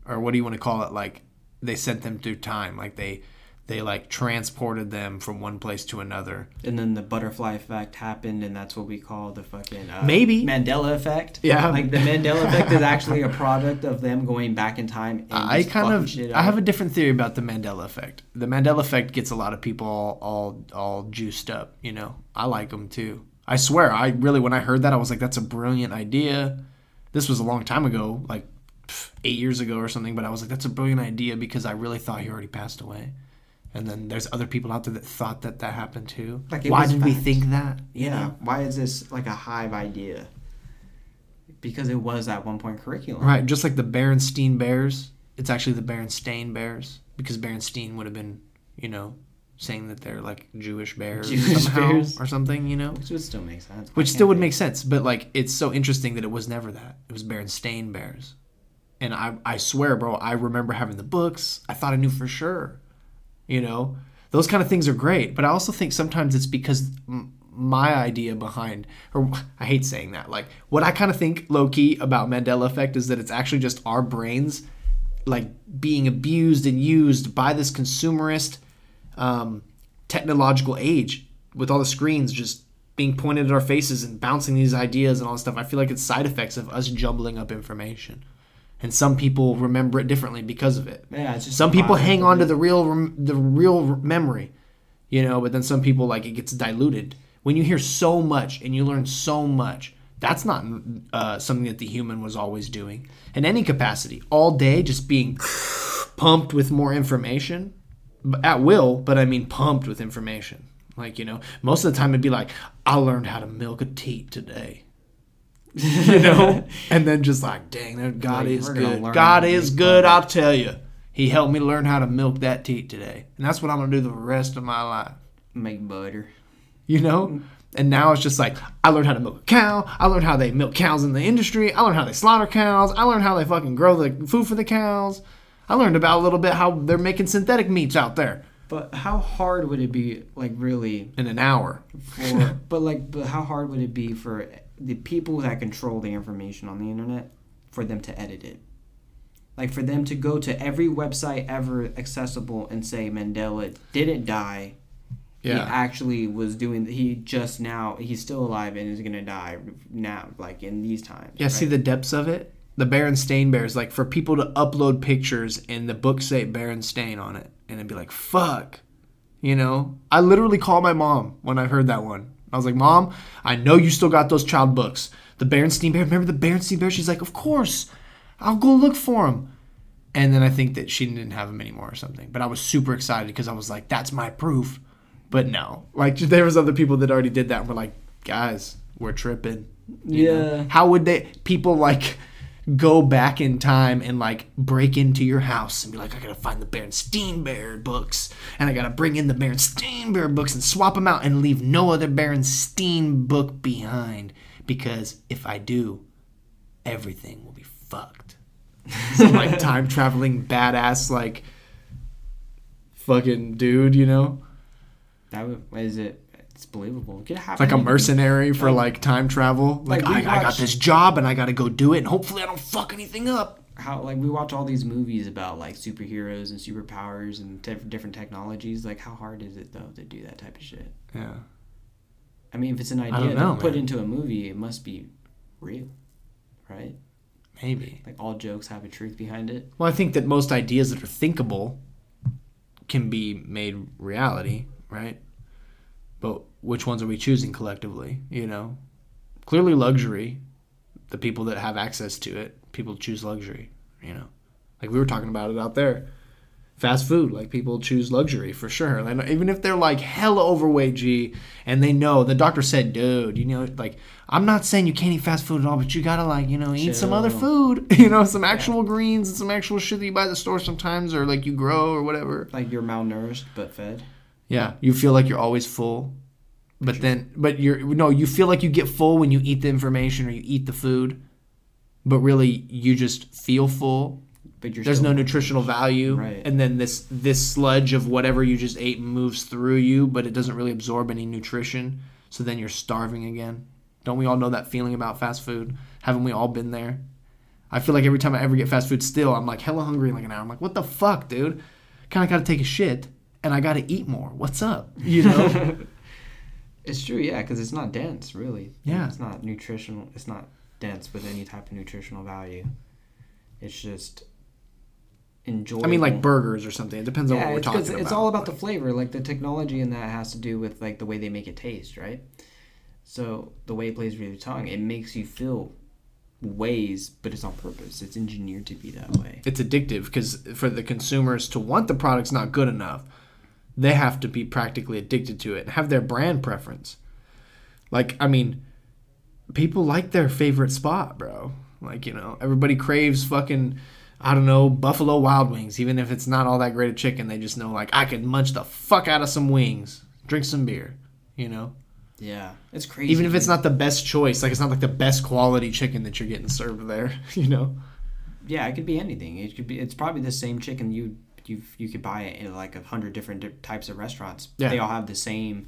or what do you want to call it? Like they sent them through time. Like they they like transported them from one place to another And then the butterfly effect happened, and that's what we call the fucking uh, Maybe. Mandela effect. Yeah. like the Mandela effect is actually a product of them going back in time. And I kind of I have a different theory about the Mandela effect. The Mandela effect gets a lot of people all all, all juiced up, you know. I like them too. I swear, I really when I heard that I was like that's a brilliant idea. This was a long time ago, like 8 years ago or something, but I was like that's a brilliant idea because I really thought he already passed away. And then there's other people out there that thought that that happened too. Like, Why did we think that? You Yeah. know? Why is this like a hive idea? Because it was at one point curriculum. Right, just like the Berenstein Bears. It's actually the Berenstain Bears because Berenstein would have been, you know, saying that they're like Jewish bears Jewish somehow bears. or something, you know, Which would still make sense. Which still would make sense. But like, it's so interesting that it was never that. It was Berenstain Bears, and I, I swear, bro, I remember having the books. I thought I knew for sure, you know, those kind of things are great. But I also think sometimes it's because. my idea behind, or I hate saying that, like what I kind of think low key about Mandela effect is that it's actually just our brains like being abused and used by this consumerist um, technological age with all the screens just being pointed at our faces and bouncing these ideas and all this stuff. I feel like it's side effects of us jumbling up information. And some people remember it differently because of it. Yeah, it's just some people hang on to the real rem- the real memory, you know. But then some people like it gets diluted. When you hear so much and you learn so much, that's not uh, something that the human was always doing in any capacity. All day, just being pumped with more information at will. But I mean, pumped with information. Like you know, most of the time it'd be like, I learned how to milk a teat today. you know, and then just like, dang, that God Like, is good. God is good. I'll tell you. He helped me learn how to milk that teat today, and that's what I'm gonna do the rest of my life. make butter. You know. Mm. And now it's just like I learned how to milk a cow. I learned how they milk cows in the industry. I learned how they slaughter cows. I learned how they fucking grow the food for the cows. I learned about a little bit how they're making synthetic meats out there But how hard would it be, like really, in an hour. for? but like, but how hard would it be for the people that control the information on the internet for them to edit it? Like for them to go to every website ever accessible and say Mandela didn't die, He actually was doing. He just now. He's still alive and is gonna die now, like in these times. Yeah, see the depths of it. The Berenstain Bears, like for people to upload pictures and the book say Berenstain on it, and it'd be like, "Fuck," you know. I literally called my mom when I heard that one. I was like, "Mom, I know you still got those child books. The Berenstain Bear. Remember the Berenstain Bear?" She's like, "Of course. I'll go look for them." And then I think that she didn't have them anymore or something. But I was super excited because I was like, "That's my proof." But no, like there was other people that already did that and were like, "Guys, we're tripping." You know? Yeah. How would they people like go back in time and like break into your house and be like, I gotta find the Berenstein Bear books and I gotta bring in the Berenstein Bear books and swap them out and leave no other Berenstein book behind because if I do, everything will be fucked. Some like time traveling badass like fucking dude, you know? That would, is it? Believable. Could happen. like a mercenary for like time travel. Like, Like, I, I got this job and I got to go do it, and hopefully I don't fuck anything up. How like we watch all these movies about like superheroes and superpowers and te- different technologies. Like, how hard is it though to do that type of shit? Yeah, I mean, if it's an idea know, put into a movie, it must be real, right? maybe. Like all jokes have a truth behind it. Well, I think that most ideas that are thinkable can be made reality, right? But which ones are we choosing collectively? You know, clearly luxury. The people that have access to it, people choose luxury. You know, like we were talking about it out there. Fast food, like people choose luxury for sure. And even if they're like hella overweight, G, and they know the doctor said, dude, you know, like I'm not saying you can't eat fast food at all, but you gotta like, you know, eat some other food, you know, some actual greens and some actual shit that you buy at the store sometimes, or like you grow or whatever. Like you're malnourished but fed. Yeah, you feel like you're always full, but then, but you're no, you feel like you get full when you eat the information or you eat the food, but really you just feel full. But you're There's no nutritional value, Right. and then this this sludge of whatever you just ate moves through you, but it doesn't really absorb any nutrition. So then you're starving again. Don't we all know that feeling about fast food? Haven't we all been there? I feel like every time I ever get fast food, still I'm like hella hungry in like an hour. I'm like, what the fuck, dude? Kind of got to take a shit, and I got to eat more. What's up? You know? It's true, yeah, because it's not dense, really. Yeah. It's not nutritional. It's not dense with any type of nutritional value. It's just enjoyable. I mean, like burgers or something. It depends on what we're talking about. it's all about the flavor. Like the technology in that has to do with like the way they make it taste, right? So the way it plays with your tongue, it makes you feel ways, but it's on purpose. It's engineered to be that way. it's addictive because for the consumers to want the product's not good enough they have to be practically addicted to it and have their brand preference like i mean people like their favorite spot bro like you know everybody craves fucking i don't know buffalo wild wings even if it's not all that great of chicken they just know like i could munch the fuck out of some wings drink some beer you know Yeah, it's crazy. even if it's not the best choice like it's not like the best quality chicken that you're getting served there you know Yeah, it could be anything. It could be. It's probably the same chicken you you you could buy it in like a hundred different di- types of restaurants. Yeah. They all have the same,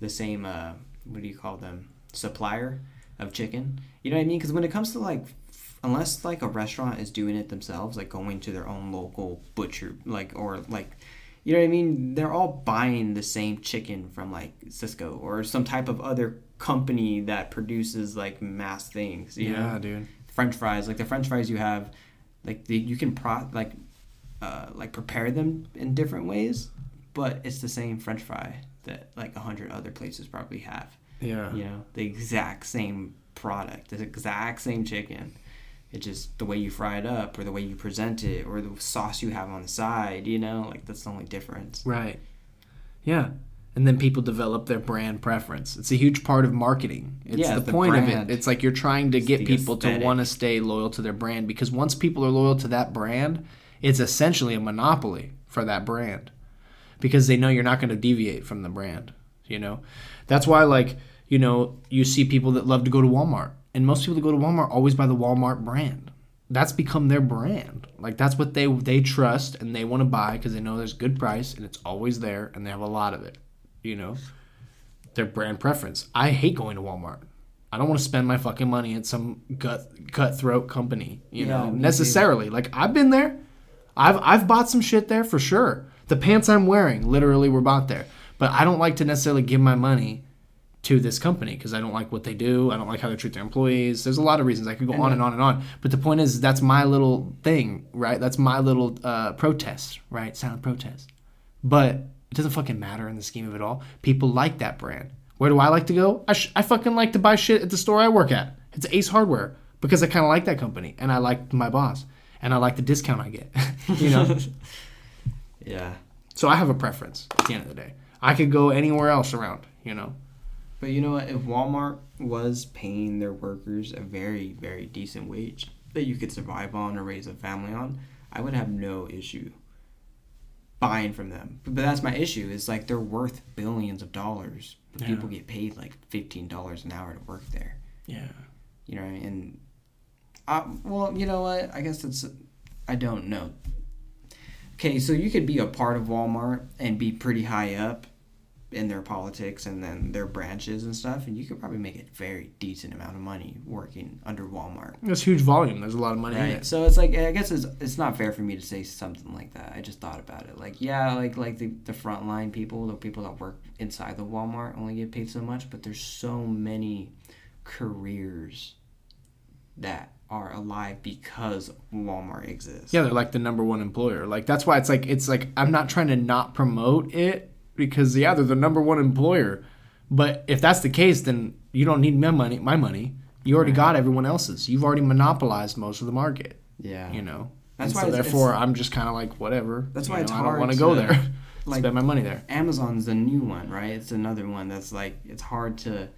the same. Uh, what do you call them? Supplier of chicken. You know what I mean? Because when it comes to like, f- unless like a restaurant is doing it themselves, like going to their own local butcher, like or like. You know what I mean? They're all buying the same chicken from like Sysco or some type of other company that produces like mass things. You know? dude French fries, like the French fries you have, like the, you can pro like, uh, like prepare them in different ways, but it's the same French fry that like a hundred other places probably have. yeah You know, the exact same product, the exact same chicken. It's just the way you fry it up, or the way you present it, or the sauce you have on the side. You know, like that's the only difference. Right. Yeah. And then people develop their brand preference. It's a huge part of marketing. It's Yeah, the, the point of it. It's like you're trying to get people to want to stay loyal to their brand because once people are loyal to that brand, it's essentially a monopoly for that brand because they know you're not going to deviate from the brand, you know? That's why like, you know, you see people that love to go to Walmart and most people that go to Walmart always buy the Walmart brand. That's become their brand. Like that's what they they trust and they want to buy because they know there's good price and it's always there and they have a lot of it. You know, their brand preference. I hate going to Walmart. I don't want to spend my fucking money at some gut cutthroat company. You Yeah, know, necessarily. Like I've been there. I've I've bought some shit there for sure. The pants I'm wearing literally were bought there. But I don't like to necessarily give my money to this company because I don't like what they do. I don't like how they treat their employees. There's a lot of reasons I could go on and on and on. But the point is, that's my little thing, right? That's my little uh, protest, right? Silent protest. But it doesn't fucking matter in the scheme of it all. People like that brand. Where do I like to go? I, sh- I fucking like to buy shit at the store I work at. It's Ace Hardware because I kind of like that company and I like my boss and I like the discount I get. you know. Yeah. so I have a preference at the end of the day. I could go anywhere else around. You know. But you know what? If Walmart was paying their workers a very, very decent wage that you could survive on or raise a family on, I would have no issue buying from them. But that's my issue. Is like they're worth billions of dollars. But Yeah. People get paid like fifteen dollars an hour to work there. Yeah. You know, and uh, well, you know what? I guess it's I don't know. Okay, so you could be a part of Walmart and be pretty high up in their politics and then their branches and stuff, and you could probably make a very decent amount of money working under Walmart. That's huge volume. There's a lot of money in it. So it's like I guess it's it's not fair for me to say something like that. I just thought about it. Like yeah, like like the the frontline people, the people that work inside the Walmart only get paid so much, but there's so many careers that are alive because Walmart exists. Yeah, they're like the number one employer. Like that's why it's like it's like I'm not trying to not promote it because yeah, they're the number one employer. But if that's the case, then you don't need my money. My money. You already got everyone else's. You've already monopolized most of the market. Yeah. You know. That's and why so it's- therefore it's- I'm just kind of like whatever. That's why know, it's I don't want to go there. like- Spend my money there. Amazon's the new one, right? It's another one that's like it's hard to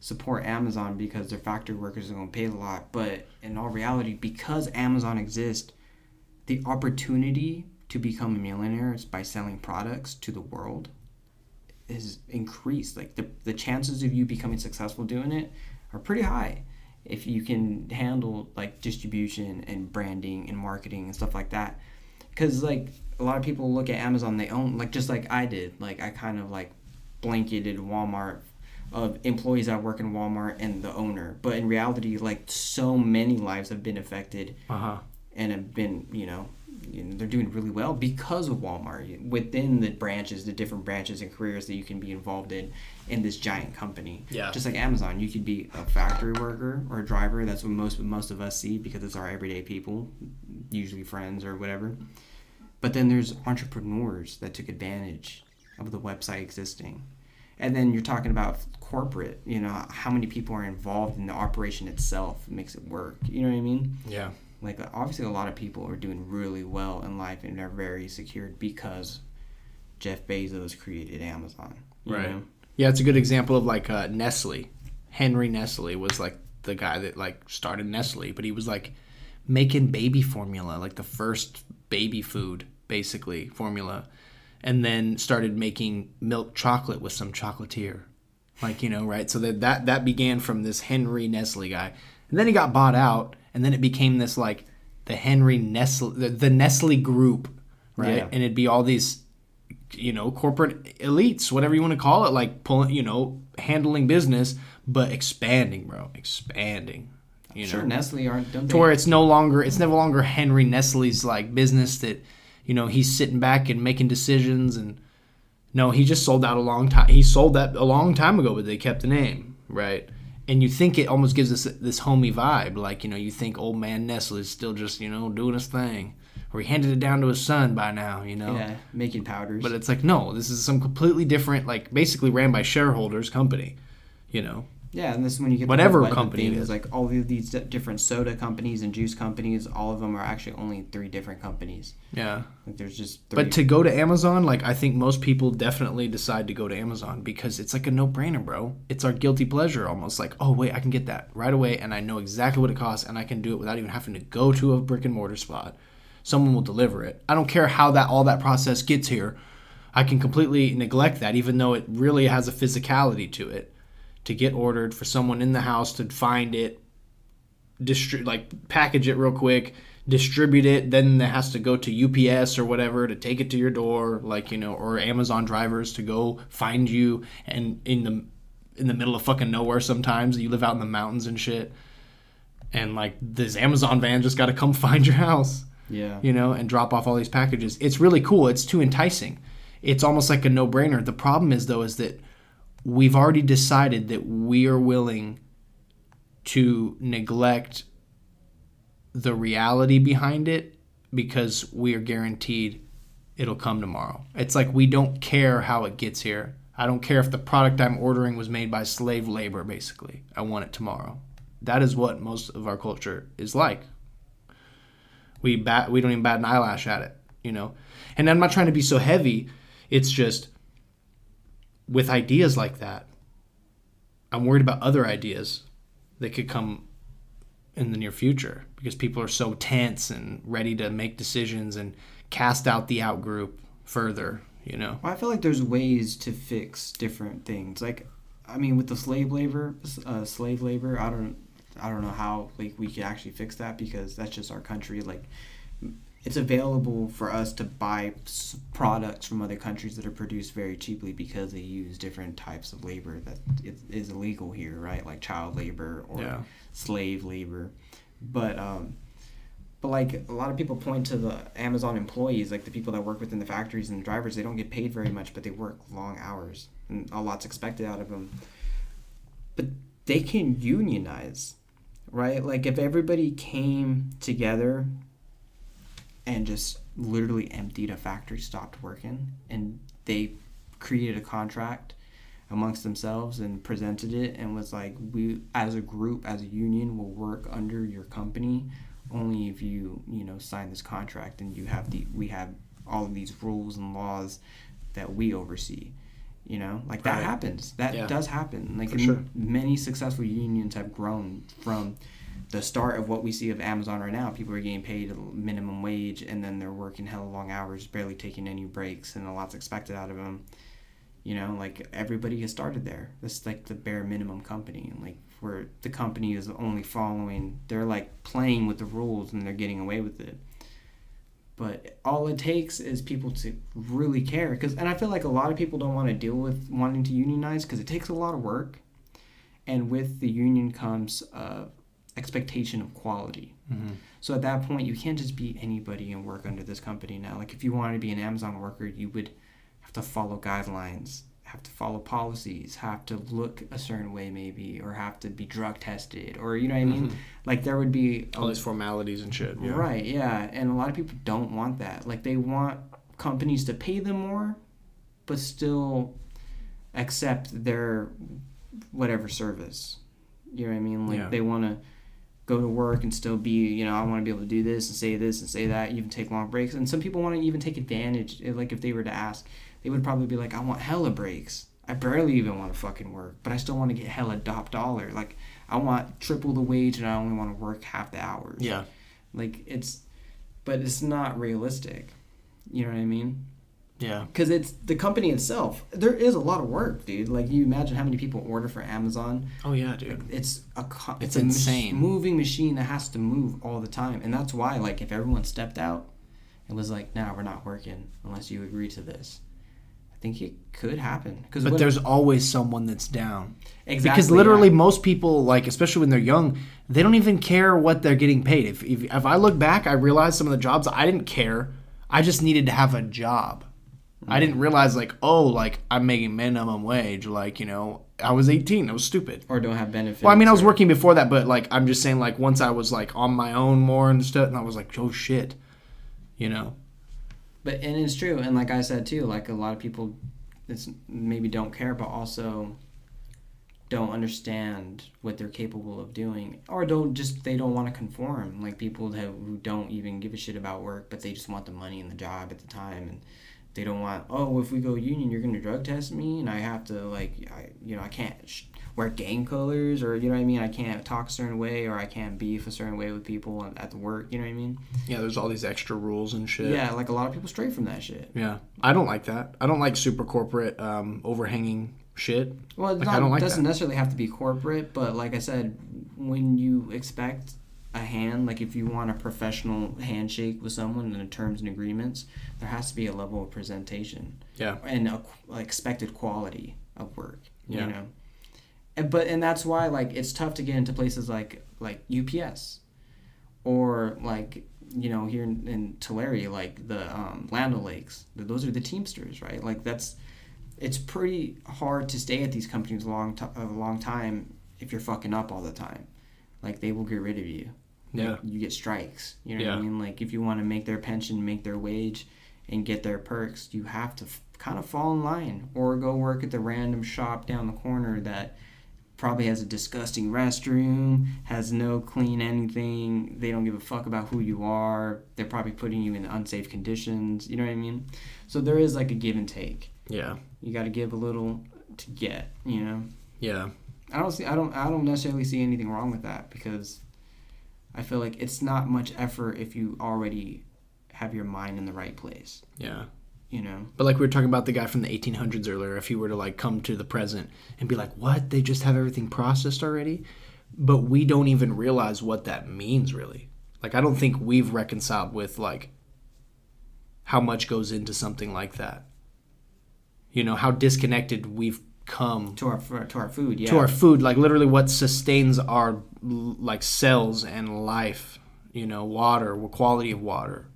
support Amazon because their factory workers are going to pay a lot. But in all reality, because Amazon exists, the opportunity to become a millionaire by selling products to the world is increased. Like the the chances of you becoming successful doing it are pretty high if you can handle like distribution and branding and marketing and stuff like that because like a lot of people look at amazon they own like just like i did like i kind of like blanketed walmart of employees that work in walmart and the owner but in reality like so many lives have been affected Uh huh. and have been you know, you know they're doing really well because of Walmart within the branches, the different branches and careers that you can be involved in in this giant company. Yeah. Just like Amazon, you could be a factory worker or a driver. That's what most most of us see because it's our everyday people, usually friends or whatever. But then there's entrepreneurs that took advantage of the website existing. And then you're talking about corporate, you know, how many people are involved in the operation itself makes it work. You know what I mean? Yeah. like obviously a lot of people are doing really well in life and they're very secured because Jeff Bezos created Amazon. Right. know? Yeah, it's a good example of like uh, Nestle. Henry Nestle was like the guy that like started Nestle, but he was like making baby formula, like the first baby food basically formula, and then started making milk chocolate with some chocolatier, like you know, right? So that that that began from this Henry Nestle guy, and then he got bought out, and then it became this like the Henry Nestle, the, the Nestle Group, right? Yeah. And it'd be all these you know corporate elites whatever you want to call it like pulling you know handling business but expanding bro expanding you Sure, know Nestle aren't don't to where it's no longer it's no longer henry nestle's like business that you know he's sitting back and making decisions and no he just sold out a long time he sold that a long time ago but they kept the name right and you think it almost gives us this homey vibe like you know you think old man nestle is still just you know doing his thing or he handed it down to his son by now you know yeah, making powders. but it's like no, this is some completely different, like basically ran by shareholders company. You know, yeah, and this is when you get Whatever company it things, is. like all of these different soda companies and juice companies, all of them are actually only three different companies. yeah. Like there's just three. But to go to Amazon, like I think most people definitely decide to go to Amazon because it's like a no-brainer, bro. It's our guilty pleasure almost. Like, oh wait, I can get that right away, and I know exactly what it costs, and I can do it without even having to go to a brick and mortar spot. Someone will deliver it. I don't care how that all that process gets here. I can completely neglect that, even though it really has a physicality to it. To get ordered for someone in the house to find it, distri- like package it real quick, distribute it, then it has to go to UPS or whatever to take it to your door, like you know, or Amazon drivers to go find you and in the in the middle of fucking nowhere sometimes you live out in the mountains and shit. And like this Amazon van just got to come find your house yeah, you know, and drop off all these packages. It's really cool. It's too enticing. it's almost like a no-brainer. The problem is though is that we've already decided that we are willing to neglect the reality behind it because we are guaranteed it'll come tomorrow. It's like we don't care how it gets here. I don't care if the product I'm ordering was made by slave labor basically. I want it tomorrow. That is what most of our culture is like. We bat we don't even bat an eyelash at it, you know. And I'm not trying to be so heavy. It's just with ideas like that, I'm worried about other ideas that could come in the near future because people are so tense and ready to make decisions and cast out the out group further, you know. Well, I feel like there's ways to fix different things. Like, I mean, with the slave labor, uh, slave labor, I don't, I don't know how like we could actually fix that because that's just our country. Like, it's available for us to buy products from other countries that are produced very cheaply because they use different types of labor that is illegal here, right? Like child labor or yeah. slave labor. But um, but like a lot of people point to the Amazon employees, like the people that work within the factories and the drivers, they don't get paid very much, but they work long hours and a lot's expected out of them. But they can unionize, right? Like if everybody came together and just literally emptied a factory, stopped working, and they created a contract amongst themselves and presented it and was like, we as a group, as a union, will work under your company only if you you know sign this contract and you have the we have all of these rules and laws that we oversee you know like that right. happens that yeah. does happen like sure. many successful unions have grown from the start of what we see of amazon right now people are getting paid minimum wage and then they're working hella long hours barely taking any breaks and a lot's expected out of them you know like everybody has started there. This is like the bare minimum company and like where the company is only following they're like playing with the rules and they're getting away with it. But all it takes is people to really care because and i feel like a lot of people don't want to deal with wanting to unionize because it takes a lot of work. And with the union comes uh, expectation of quality mm-hmm. so at that point you can't just be anybody and work under this company now like if you wanted to be an amazon worker you would have to follow guidelines have to follow policies, have to look a certain way maybe, or have to be drug tested, or you know what I mean? Mm-hmm. Like there would be all these formalities and shit. Yeah. Right, yeah. And a lot of people don't want that. Like they want companies to pay them more, but still accept their whatever service. You know what I mean? Like yeah. they want to go to work and still be, you know, I want to be able to do this and say this and say that, even take long breaks. And some people want to even take advantage, eh, like if they were to ask they would probably be like, I want hella breaks. I barely even want to fucking work, but I still want to get hella top dollar. Like I want triple the wage and I only want to work half the hours. Yeah. Like it's, but it's not realistic. You know what I mean? Yeah. Because it's the company itself. There is a lot of work, dude. Like you imagine how many people order for Amazon. Oh yeah, dude. It's a it's, it's a insane moving machine that has to move all the time, and that's why like if everyone stepped out, it was like, now nah, we're not working unless you agree to this. I think it could happen. Cause but there's always someone that's down. Exactly. Because literally, yeah. most people, like especially when they're young, they don't even care what they're getting paid. If, if if I look back, I realized some of the jobs I didn't care. I just needed to have a job. Mm-hmm. I didn't realize like, oh, like I'm making minimum wage. Like you know, I was 18. It was stupid. Or don't have benefits. Well, I mean, I was working before that, but like I'm just saying, like once I was like on my own more and stuff, and I was like, oh shit, you know. But and it's true, and like I said too, like a lot of people, it's maybe don't care, but also don't understand what they're capable of doing, or don't just they don't want to conform. Like people that, who don't even give a shit about work, but they just want the money and the job at the time, and they don't want. Oh, if we go union, you're gonna drug test me, and I have to like, I you know I can't. Sh- wear gang colors or you know what I mean. I can't talk a certain way or I can't beef a certain way with people at the work. You know what I mean? Yeah, there's all these extra rules and shit. Yeah, like a lot of people stray from that shit. Yeah, I don't like that. I don't like super corporate um, overhanging shit. Well, it like, like doesn't that. necessarily have to be corporate, but like I said, when you expect a hand, like if you want a professional handshake with someone in the terms and agreements, there has to be a level of presentation. Yeah. And a, expected quality of work. Yeah. You know And, but and that's why like it's tough to get into places like like UPS or like you know here in, in Tulare, like the um, Land O'Lakes. Those are the Teamsters, right? Like that's it's pretty hard to stay at these companies a long t- a long time if you're fucking up all the time. Like they will get rid of you. Yeah. Like, you get strikes. You know what I mean? Like if you want to make their pension, make their wage, and get their perks, you have to f- kind of fall in line or go work at the random shop down the corner that probably has a disgusting restroom, has no clean anything. They don't give a fuck about who you are. They're probably putting you in unsafe conditions. You know what I mean? So there is like a give and take. Yeah. You got to give a little to get. You know. Yeah. I don't see. I don't. I don't necessarily see anything wrong with that because I feel like it's not much effort if you already have your mind in the right place. Yeah. You know. But like we were talking about the guy from the 1800s earlier, if he were to like come to the present and be like, "What? They just have everything processed already?" But we don't even realize what that means really. Like I don't think we've reconciled with like how much goes into something like that. You know, how disconnected we've come To our to our food. Yeah. to our food like literally what sustains our like cells and life you know water quality of water.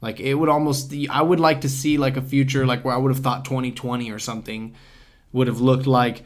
Like it would almost i would like to see like a future like where i would have thought 2020 or something would have looked like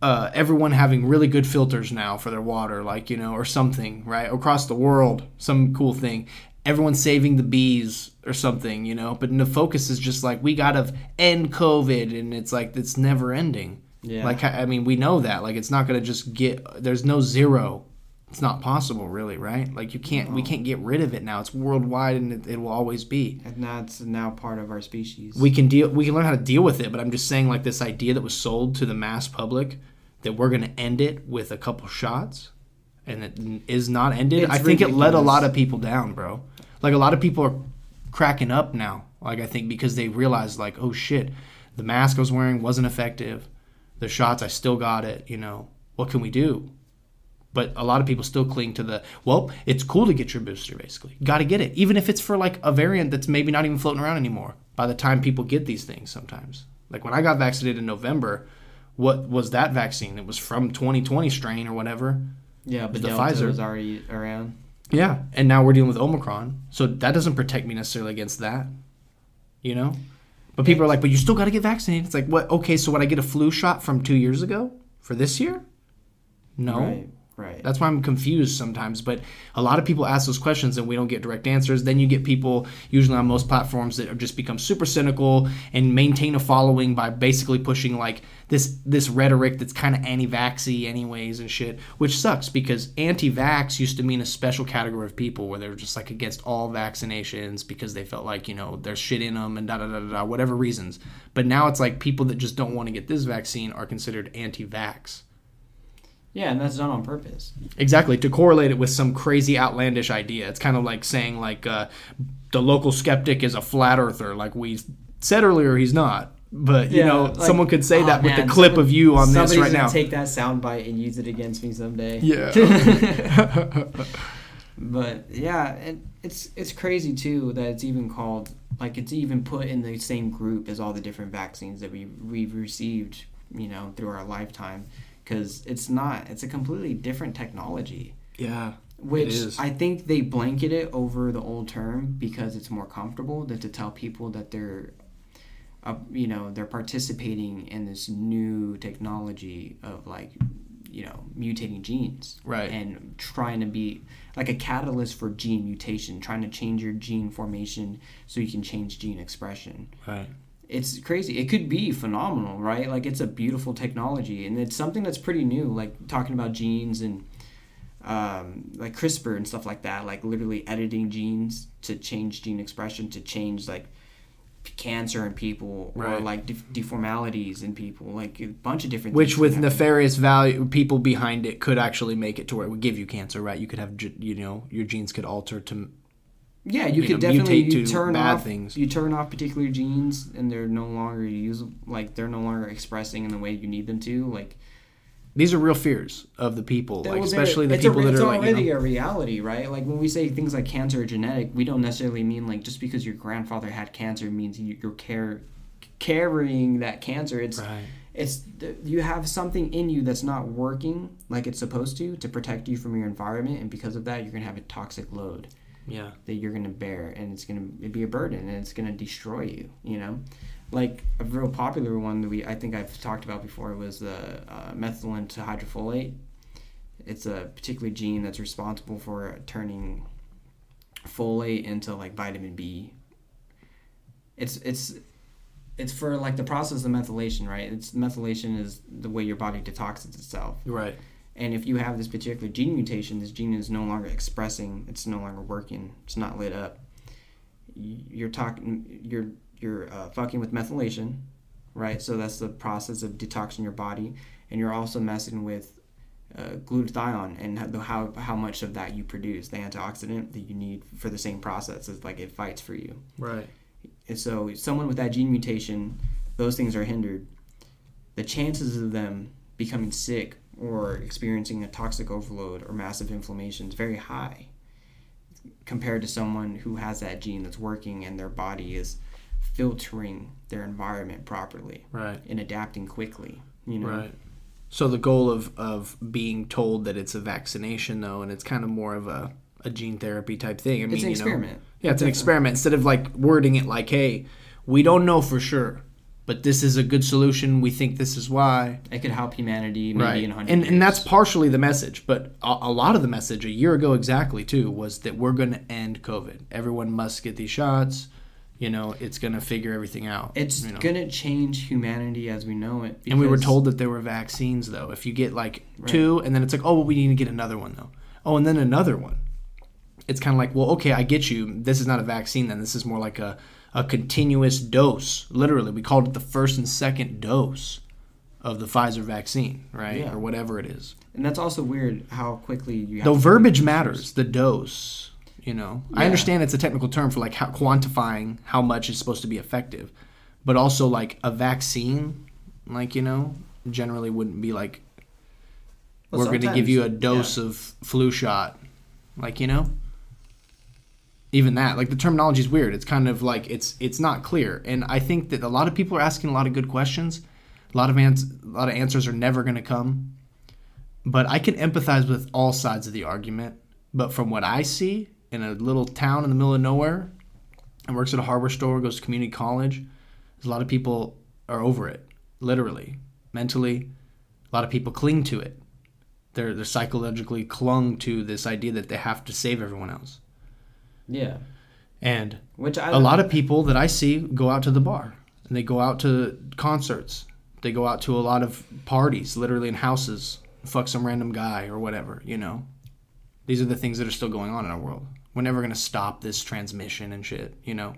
uh, everyone having really good filters now for their water like you know or something right? Across the world some cool thing. Everyone saving the bees or something you know? But the focus is just like we gotta end covid and it's like it's never ending Yeah. like i mean we know that. Like it's not gonna just get there's no zero. It's not possible really right? Like you can't we can't get rid of it now. It's worldwide and it, it will always be. And that's now part of our species. we can deal we can learn how to deal with it but i'm just saying like this idea that was sold to the mass public that we're going to end it with a couple shots and it is not ended It's i think it let a lot of people down bro. Like a lot of people are cracking up now. Like i think because they realize like oh shit the mask i was wearing wasn't effective the shots i still got it you know what can we do? But a lot of people still cling to the well it's cool to get your booster basically. Got to get it even if it's for like a variant that's maybe not even floating around anymore by the time people get these things sometimes. Like when i got vaccinated in november what was that vaccine? It was from 2020 strain or whatever. Yeah, but the Delta Pfizer. was already around. yeah and now we're dealing with omicron so that doesn't protect me necessarily against that you know but people are like but you still got to get vaccinated it's like what okay so would i get a flu shot from two years ago for this year no Right. Right. that's why I'm confused sometimes. But a lot of people ask those questions and we don't get direct answers. Then you get people, usually on most platforms, that are just become super cynical and maintain a following by basically pushing like this this rhetoric that's kind of anti-vaxy anyways and shit, which sucks because anti-vax used to mean a special category of people where they were just like against all vaccinations because they felt like you know there's shit in them and da da da da da whatever reasons. But now it's like people that just don't want to get this vaccine are considered anti-vax. yeah, and that's done on purpose. Exactly to correlate it with some crazy outlandish idea. It's kind of like saying like uh, the local skeptic is a flat earther. Like we said earlier, he's not. But you Yeah, know, like, someone could say oh, that with man, the clip somebody- of you on this right now. Take that soundbite and use it against me someday. yeah. But yeah, and it's it's crazy too that it's even called like it's even put in the same group as all the different vaccines that we we've received, you know, through our lifetime because it's not it's a completely different technology. yeah. Which. I think they blanket it over the old term because it's more comfortable than to tell people that they're, uh, you know, they're participating in this new technology of like, you know, mutating genes. Right. And trying to be like a catalyst for gene mutation, trying to change your gene formation so you can change gene expression Right. it's crazy. It could be phenomenal, right? Like it's a beautiful technology, and it's something that's pretty new. Like talking about genes and um, like CRISPR and stuff like that. Like literally editing genes to change gene expression to change like cancer in people or like deformalities in people. Like a bunch of different. Which with nefarious value people behind it could actually make it to where it would give you cancer, right? You could have you know your genes could alter to Yeah, you, you could know, definitely you turn off things. you turn off particular genes and they're no longer usable. Like they're no longer expressing in the way you need them to. Like these are real fears of the people, like Well, especially the people a, that are like you already a reality, right? Like when we say things like cancer or genetic, we don't necessarily mean like just because your grandfather had cancer means you, are care carrying that cancer. It's Right. it's you have something in you that's not working like it's supposed to to protect you from your environment, and because of that, you're gonna have a toxic load Yeah. that you're gonna bear, and it's gonna be a burden, and it's gonna destroy you. You know, like a real popular one that we I think I've talked about before was the uh, methylenetetrahydrofolate. It's a particular gene that's responsible for turning folate into like vitamin B. It's it's it's for like the process of methylation, right? It's methylation is the way your body detoxes itself. Right. And if you have this particular gene mutation, this gene is no longer expressing. It's no longer working. It's not lit up. You're talking. You're you're uh, fucking with methylation, right? So that's the process of detoxing your body, and you're also messing with uh, glutathione and how, how how much of that you produce, the antioxidant that you need for the same process. It's like it fights for you. Right. And so, someone with that gene mutation, those things are hindered. The chances of them becoming sick or experiencing a toxic overload or massive inflammation is very high compared to someone who has that gene that's working and their body is filtering their environment properly Right. and adapting quickly. You know, Right. So the goal of, of being told that it's a vaccination, though, and it's kind of more of a, a gene therapy type thing. I mean, it's an you know, experiment. yeah, it's an experiment. Instead of like wording it like, "Hey, we don't know for sure, but this is a good solution. We think this is why." It could help humanity maybe right. in hundred And years. and that's partially the message, but a, a lot of the message a year ago exactly too was that we're going to end COVID. Everyone must get these shots. You know, it's going to figure everything out. it's you know. gonna change humanity as we know it. And we were told that there were vaccines, though. If you get like two, and then it's like, oh, well, we need to get another one, though. Oh, and then another one. It's kind of like, well, okay, I get you. This is not a vaccine, then. This is more like a, a continuous dose. Literally, we called it the first and second dose of the Pfizer vaccine, right? Yeah. Or whatever it is. And that's also weird how quickly you have Though to verbiage matters, the dose, you know. I understand it's a technical term for like how, quantifying how much is supposed to be effective, but also like a vaccine, like, you know, generally wouldn't be like, Well, we're going to give you a dose of flu shot. Like, you know? Even that, like the terminology is weird. It's kind of like it's it's not clear, and I think that a lot of people are asking a lot of good questions. A lot of ans- a lot of answers are never going to come, but I can empathize with all sides of the argument. But from what I see in a little town in the middle of nowhere, and works at a hardware store, goes to community college, there's a lot of people are over it, literally, mentally. A lot of people cling to it. They're they're psychologically clung to this idea that they have to save everyone else. Yeah. And Which I a lot of people that I see go out to the bar and they go out to concerts. They go out to a lot of parties, literally in houses, fuck some random guy or whatever, you know. These are the things that are still going on in our world. We're never going to stop this transmission and shit, you know.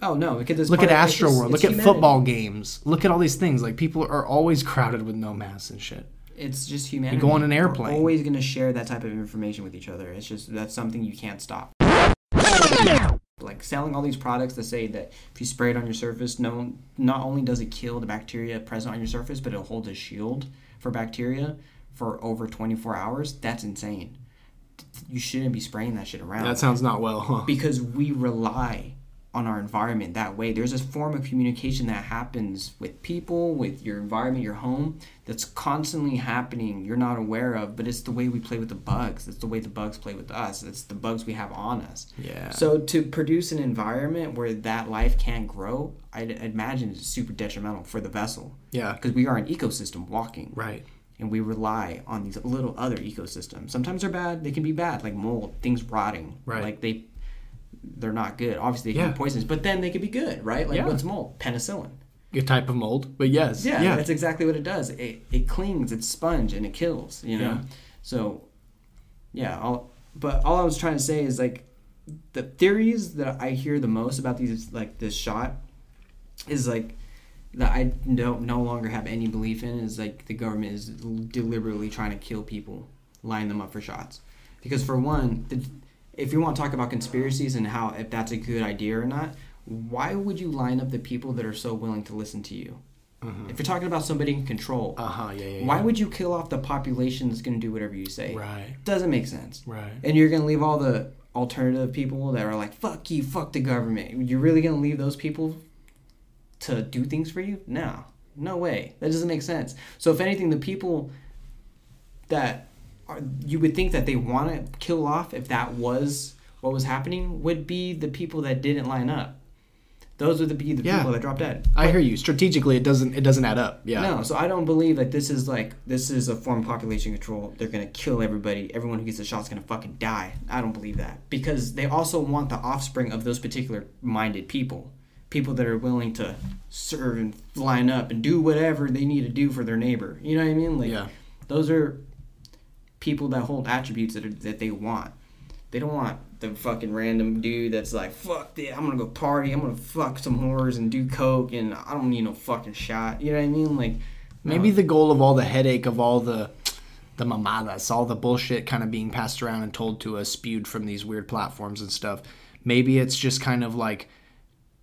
Oh no! Look at this. Look at Astro World. Look at humanity. football games. Look at all these things. Like people are always crowded with no masks and shit. It's just humanity. You go on an We're airplane. always gonna share that type of information with each other. It's just that's something you can't stop. Like selling all these products that say that if you spray it on your surface, no, not only does it kill the bacteria present on your surface, but it'll hold a shield for bacteria for over 24 hours. That's insane. You shouldn't be spraying that shit around. That sounds not well, huh? because we rely on our environment that way. There's a form of communication that happens with people, with your environment, your home, that's constantly happening you're not aware of, but it's the way we play with the bugs. It's the way the bugs play with us. It's the bugs we have on us. Yeah. So to produce an environment where that life can't grow, I'd imagine it's super detrimental for the vessel. Yeah. Because we are an ecosystem walking Right. And we rely on these little other ecosystems. Sometimes they're bad; they can be bad, like mold, things rotting. Right. Like they, they're not good. Obviously, they can Yeah. be poisonous, but then they could be good, right? Like Yeah. what's mold? Penicillin. A type of mold, but yes. Yeah, Yeah. that's exactly what it does. It it clings, it's sponge, and it kills. You know. Yeah. So, yeah. All, but all I was trying to say is like, the theories that I hear the most about these like this shot, is like that I don't no longer have any belief in is like the government is deliberately trying to kill people, line them up for shots. Because for one, the, if you want to talk about conspiracies and how if that's a good idea or not, why would you line up the people that are so willing to listen to you? If you're talking about somebody in control, Uh huh. Yeah. Yeah. why yeah. would you kill off the population that's going to do whatever you say? Right. Doesn't make sense. Right. And you're going to leave all the alternative people that are like, fuck you, fuck the government. You're really going to leave those people to do things for you? No, no way. That doesn't make sense. So if anything, the people that are, you would think that they want to kill off if that was what was happening would be the people that didn't line up. Those would be the Yeah. people that dropped dead. I hear you. Strategically, it doesn't it doesn't add up. Yeah. No, so I don't believe that this is like this is a form of population control. They're gonna kill everybody. Everyone who gets the shot's gonna fucking die. I don't believe that because they also want the offspring of those particular minded people, people that are willing to serve and line up and do whatever they need to do for their neighbor. You know what I mean? Like, Yeah. those are people that hold attributes that are, that they want. They don't want the fucking random dude that's like, fuck this, I'm gonna go party, I'm gonna fuck some whores and do coke, and I don't need no fucking shot. You know what I mean? Like, Maybe the goal of all the headache of all the the mamadas, all the bullshit kind of being passed around and told to us, spewed from these weird platforms and stuff. Maybe it's just kind of like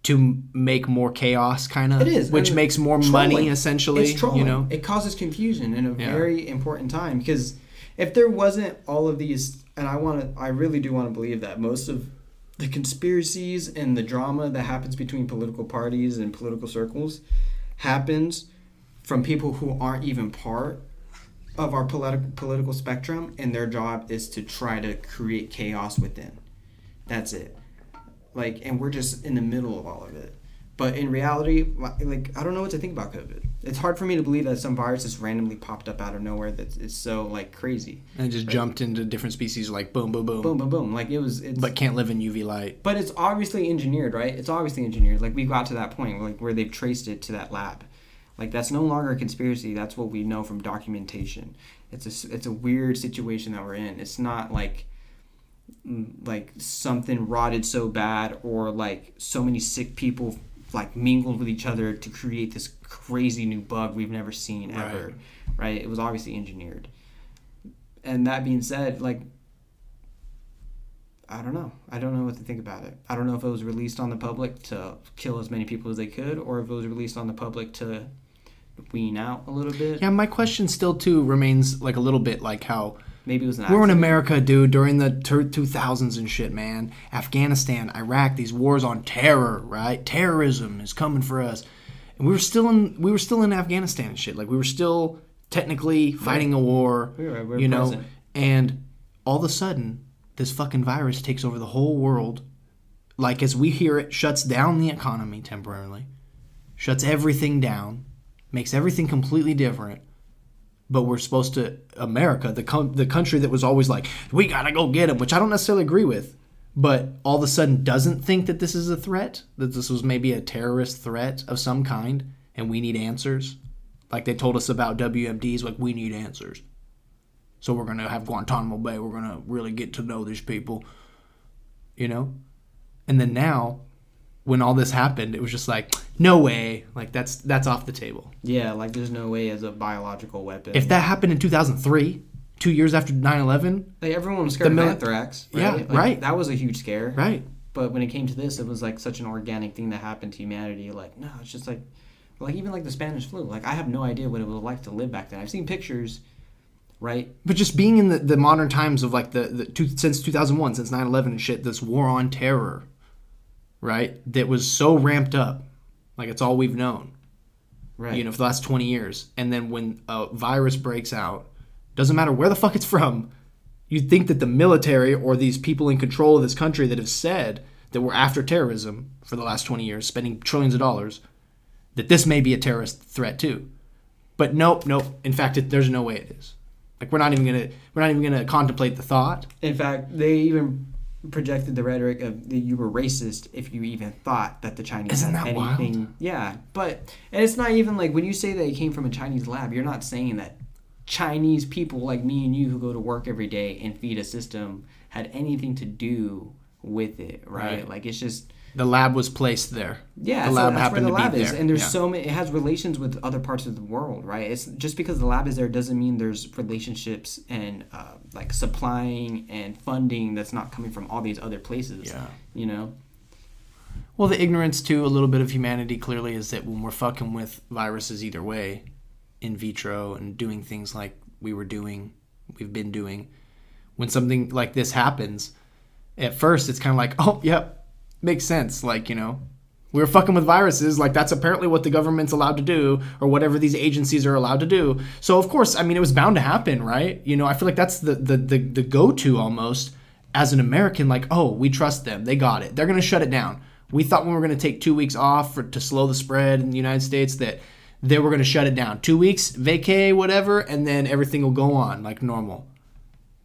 to make more chaos, kind of. It is, which makes more trolling. money, essentially. It's trolling. You know. it causes confusion in a Yeah. very important time because if there wasn't all of these, and I want to, I really do want to believe that most of the conspiracies and the drama that happens between political parties and political circles happens from people who aren't even part of our politi- political spectrum, and their job is to try to create chaos within. That's it. Like, and we're just in the middle of all of it. But in reality, like, I don't know what to think about COVID. It's hard for me to believe that some virus just randomly popped up out of nowhere that is so like crazy. And just jumped into different species like boom, boom, boom. Boom, boom, boom. Like it was. It's, But can't live in UV light. but it's obviously engineered, right? It's obviously engineered. Like we got to that point, like where they've traced it to that lab. Like that's no longer a conspiracy. That's what we know from documentation. It's a it's a weird situation that we're in. It's not like like something rotted so bad or like so many sick people like mingled with each other to create this crazy new bug we've never seen ever. Right. Right? It was obviously engineered. And that being said, like I don't know. I don't know what to think about it. I don't know if it was released on the public to kill as many people as they could, or if it was released on the public to wean out a little bit. Yeah, my question still too remains like a little bit like how Maybe it was an We're in. America, dude, during the tur 2000s and shit, man. Afghanistan, Iraq, these wars on terror, right? Terrorism is coming for us. And we were still in we were still in Afghanistan and shit. Like we were still technically fighting a war, We were- we were you know. present. And all of a sudden, this fucking virus takes over the whole world. Like as we hear it, shuts down the economy temporarily, shuts everything down, makes everything completely different but we're supposed to America, the com- the country that was always like, we gotta go get him, which I don't necessarily agree with, but all of a sudden doesn't think that this is a threat, that this was maybe a terrorist threat of some kind, and we need answers. Like they told us about WMDs, like we need answers. So we're gonna have Guantanamo Bay. We're gonna really get to know these people, you know. And then now, when all this happened, it was just like, no way, like that's that's off the table. Yeah, like there's no way as a biological weapon. If that happened in 2003, two years after 9/11, like everyone was scared The of mili- anthrax, right? Yeah, Like, right. That was a huge scare. right? But when it came to this, it was like such an organic thing that happened to humanity. Like, no, it's just like, like even like the Spanish flu. Like, I have no idea what it was like to live back then. I've seen pictures, right? But just being in the, the modern times of like the, the two, since 2001, since 9/11 and shit, this war on terror, right? That was so ramped up, like it's all we've known, Right. you know, for the last 20 years. And then when a virus breaks out, doesn't matter where the fuck it's from, you'd think that the military or these people in control of this country that have said that we're after terrorism for the last 20 years, spending trillions of dollars, that this may be a terrorist threat too. But nope, nope. In fact, it, there's no way it is. Like we're not even gonna we're not even gonna contemplate the thought. In fact, they even projected the rhetoric of that you were racist if you even thought that the Chinese Isn't had that wild? anything. Yeah, but and it's not even like when you say that it came from a Chinese lab, you're not saying that Chinese people like me and you who go to work every day and feed a system had anything to do with it, right? Right. Like it's just The lab was placed there. yeah, the so lab that's where happened the to lab be is, there. and there's Yeah. so many. It has relations with other parts of the world, right? It's just because the lab is there doesn't mean there's relationships and uh, like supplying and funding that's not coming from all these other places. Yeah. you know. Well, the ignorance too, a little bit of humanity clearly is that when we're fucking with viruses either way, in vitro and doing things like we were doing, we've been doing, when something like this happens, at first it's kind of like, oh, yep, makes sense. Like you know, We were fucking with viruses. Like that's apparently what the government's allowed to do, or whatever these agencies are allowed to do. So of course, I mean, it was bound to happen, right? You know, I feel like that's the the the, the go to almost as an American. Like, oh, we trust them. They got it. They're gonna shut it down. We thought when we were gonna take two weeks off for, to slow the spread in the United States that they were gonna shut it down. Two weeks, vacay, whatever, and then everything will go on like normal.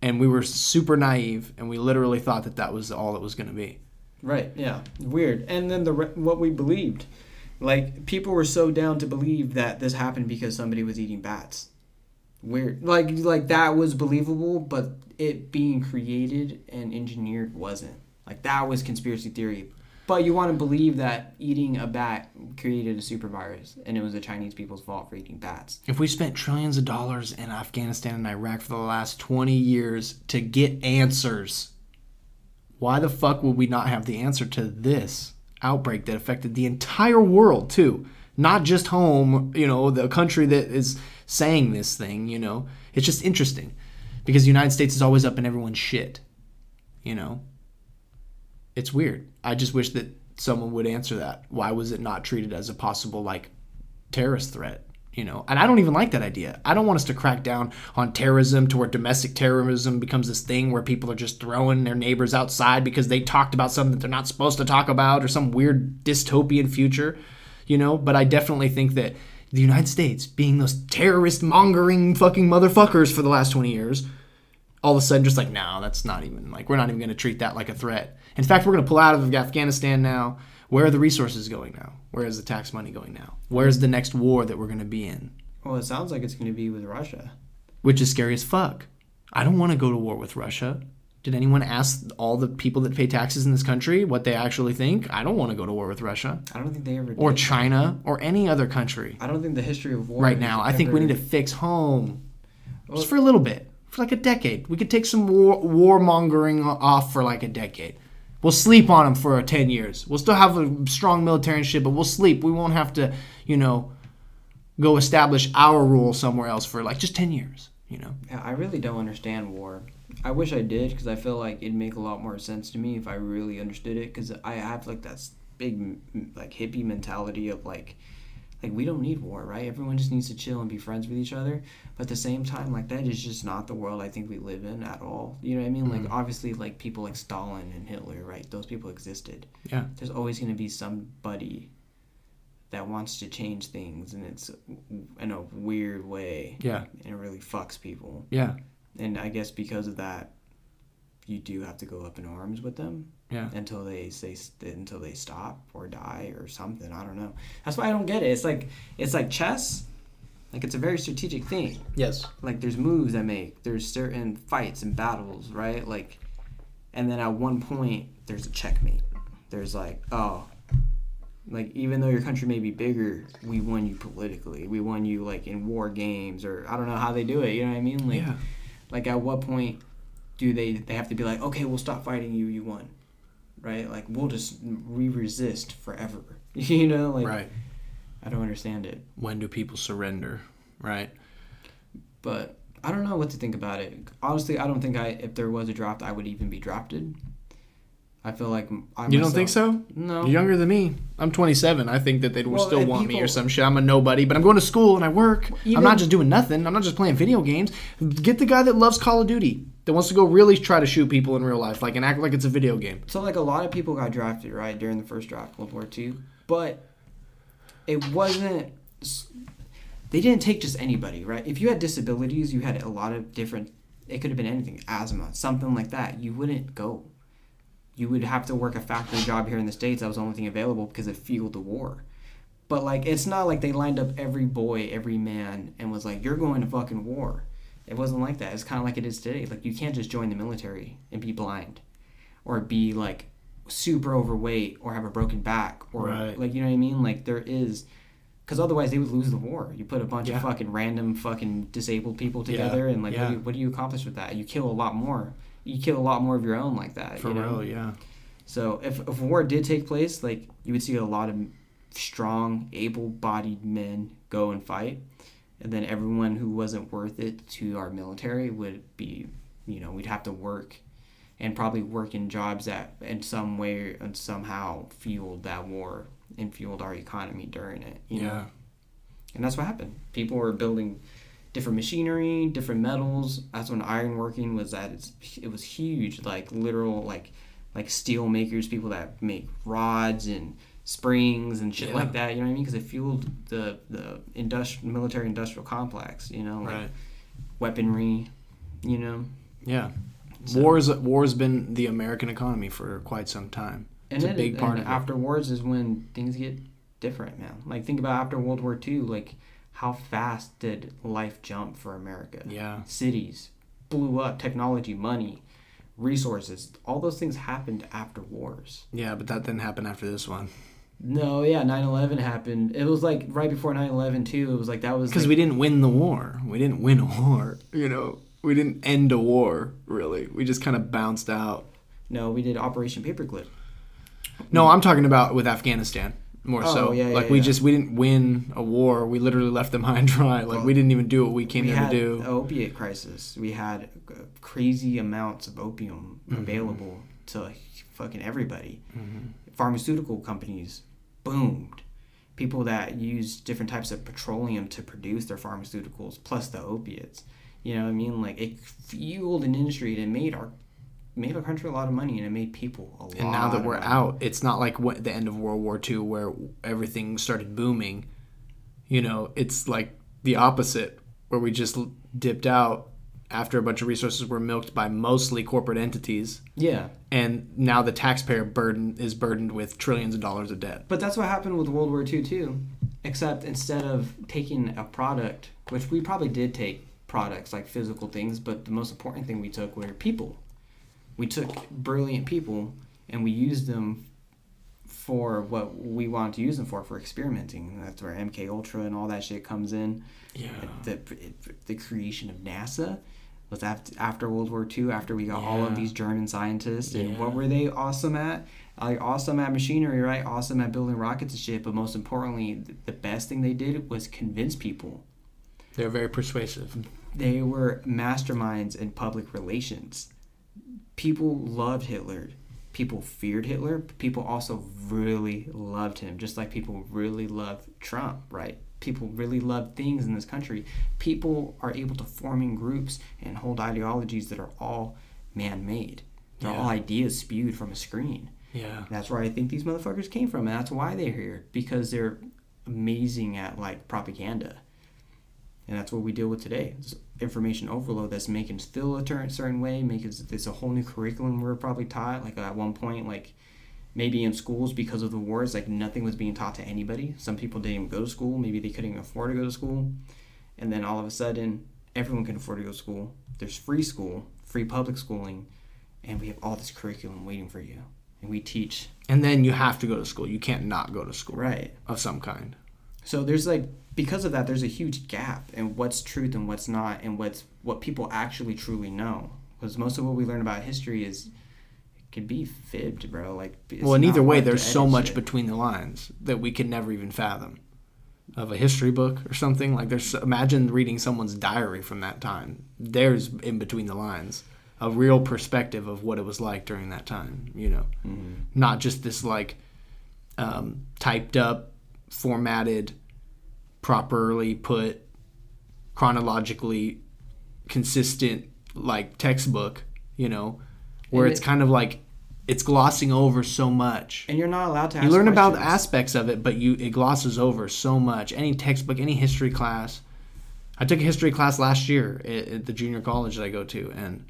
And we were super naive, and we literally thought that that was all it was gonna be. Right. Yeah. Weird. And then the what we believed, like people were so down to believe that this happened because somebody was eating bats. Weird. Like like that was believable, but it being created and engineered wasn't. Like that was conspiracy theory. But you want to believe that eating a bat created a super virus and it was the Chinese people's fault for eating bats. If we spent trillions of dollars in Afghanistan and Iraq for the last 20 years to get answers, why the fuck would we not have the answer to this outbreak that affected the entire world, too? Not just home, you know, the country that is saying this thing, you know? It's just interesting because the United States is always up in everyone's shit, you know? It's weird. I just wish that someone would answer that. Why was it not treated as a possible, like, terrorist threat? You know and i don't even like that idea. I don't want us to crack down on terrorism to where domestic terrorism becomes this thing where people are just throwing their neighbors outside because they talked about something that they're not supposed to talk about or some weird dystopian future you know? But i definitely think that the united states being those terrorist mongering fucking motherfuckers for the last 20 years all of a sudden just like no that's not even like we're not even going to treat that like a threat. In fact we're going to pull out of afghanistan now where are the resources going now? Where is the tax money going now? Where's the next war that we're going to be in? Well, it sounds like it's going to be with Russia. Which is scary as fuck. I don't want to go to war with Russia. Did anyone ask all the people that pay taxes in this country what they actually think? I don't want to go to war with Russia. I don't think they ever did. Or China or any other country. I don't think the history of war right now. I think we need to fix home. Well, Just for a little bit. For like a decade. We could take some war warmongering off for like a decade. We'll sleep on them for 10 years. We'll still have a strong military and shit, but we'll sleep. We won't have to, you know, go establish our rule somewhere else for like just 10 years, you know? I really don't understand war. I wish I did because I feel like it'd make a lot more sense to me if I really understood it because I have like that big, like, hippie mentality of like, like we don't need war right? Everyone just needs to chill and be friends with each other. But at the same time like that is just not the world i think we live in at all. You know what i mean? Mm-hmm. like obviously like people like stalin and hitler right? Those people existed. Yeah. There's always going to be somebody that wants to change things and it's in a weird way. Yeah. And it really fucks people. Yeah. And i guess because of that you do have to go up in arms with them yeah. Until they say until they stop or die or something. I don't know. That's why I don't get it. It's like it's like chess. Like it's a very strategic thing. Yes. Like there's moves I make. There's certain fights and battles, right? Like, and then at one point there's a checkmate. There's like, oh, like even though your country may be bigger, we won you politically. We won you like in war games or I don't know how they do it. You know what I mean? Like, yeah. like at what point do they they have to be like, okay, we'll stop fighting you. You won right? Like we'll just re-resist forever. you know, like right. I don't understand it. When do people surrender? Right. But I don't know what to think about it. Honestly, I don't think I if there was a draft, I would even be drafted. I feel like I you don't think so? No, you're younger than me. I'm 27. I think that they would well, still want people, me or some shit. I'm a nobody, but I'm going to school and I work. Even, I'm not just doing nothing. I'm not just playing video games. Get the guy that loves Call of Duty that wants to go really try to shoot people in real life, like and act like it's a video game. So like a lot of people got drafted right during the first draft, World War II, but it wasn't. They didn't take just anybody, right? If you had disabilities, you had a lot of different. It could have been anything, asthma, something like that. You wouldn't go. You would have to work a factory job here in the states. That was the only thing available because it fueled the war. But like, it's not like they lined up every boy, every man, and was like, "You're going to fucking war." It wasn't like that. It's kind of like it is today. Like you can't just join the military and be blind, or be like super overweight, or have a broken back, or right. like you know what I mean. Like there is, because otherwise they would lose the war. You put a bunch yeah. of fucking random fucking disabled people together, yeah. and like yeah. what, do you, what, do you, accomplish with that? You kill a lot more. You kill a lot more of your own like that. For you know? real, yeah. So if if war did take place, like you would see a lot of strong, able-bodied men go and fight and then everyone who wasn't worth it to our military would be, you know, we'd have to work and probably work in jobs that in some way and somehow fueled that war and fueled our economy during it. You know? Yeah. And that's what happened. People were building different machinery, different metals. That's when ironworking was at its it was huge, like literal like like steel makers, people that make rods and springs and shit Yeah. like that. You know what I mean? Because it fueled the the industrial military industrial complex. You know, like Right. weaponry. You know, Yeah. So- Wars war's been the American economy for quite some time. and It's a big part of it. afterwards is when things get different, man. Like think about after World War II, like how fast did life jump for America? Yeah. cities blew up technology money resources all those things happened after wars Yeah, but that didn't happen after this one no yeah 9-11 happened it was like right before 9-11 too it was like that was because like, we didn't win the war. We didn't win a war. You know, we didn't end a war. Really, we just kind of bounced out. no we did operation paperclip No, I'm talking about with Afghanistan more Oh, so. yeah, yeah, like we yeah. just we didn't win a war. We literally left them high and dry. Like we didn't even do what we came we there had to do. the opiate crisis we had crazy amounts of opium Mm-hmm. available to fucking everybody pharmaceutical companies boomed people that use different types of petroleum to produce their pharmaceuticals plus the opiates you know what i mean like it fueled an industry that made our made our country a lot of money and it made people a lot And now that we're money. out, it's not like what, the end of World War II where everything started booming. You know, it's like the opposite, where we just dipped out after a bunch of resources were milked by mostly corporate entities, yeah and now the taxpayer burden is burdened with trillions of dollars of debt. But that's what happened with World War II too. Except instead of taking a product, which we probably did take products like physical things, but the most important thing we took were people. We took brilliant people and we used them for what we wanted to use them for, for experimenting. That's where MK Ultra and all that shit comes in. Yeah. The the creation of NASA was after, after World War II, after we got all of these German scientists, and what were they awesome at? Like awesome at machinery, right? Awesome at building rockets and shit. But most importantly, th- the best thing they did was convince people. They're very persuasive. They were masterminds in public relations. People loved Hitler. People feared Hitler. People also really loved him, just like people really love Trump, right? People really love things in this country. People are able to form in groups and hold ideologies that are all man made. They're Yeah. all ideas spewed from a screen. Yeah. That's where I think these motherfuckers came from, and that's why they're here because they're amazing at like propaganda, and that's what we deal with today. It's information overload that's making us feel a certain certain way, making it's a whole new curriculum we're probably taught. Like at one point, like maybe in schools because of the wars, like nothing was being taught to anybody. Some people didn't even go to school. Maybe they couldn't even afford to go to school, and then all of a sudden, everyone can afford to go to school. There's free school, free public schooling, and we have all this curriculum waiting for you, and we teach And then you have to go to school. You can't not go to school right. of some kind. So there's like because of that, there's a huge gap in what's truth and what's not, and what's what people actually truly know. Because most of what we learn about history is can be fibbed, bro. Like well, in either way, there's so much shit. between the lines that we can never even fathom. Of a history book or something like there's imagine reading someone's diary from that time. There's in between the lines a real perspective of what it was like during that time. You know, Mm-hmm. not just this like um, typed up, formatted, properly put, chronologically consistent like textbook. You know, where And it's it- kind of like it's glossing over so much. And you're not allowed to. Ask You learn about aspects of it, but you it glosses over so much. Any textbook, any history class. I took a history class last year at, at the junior college that I go to, and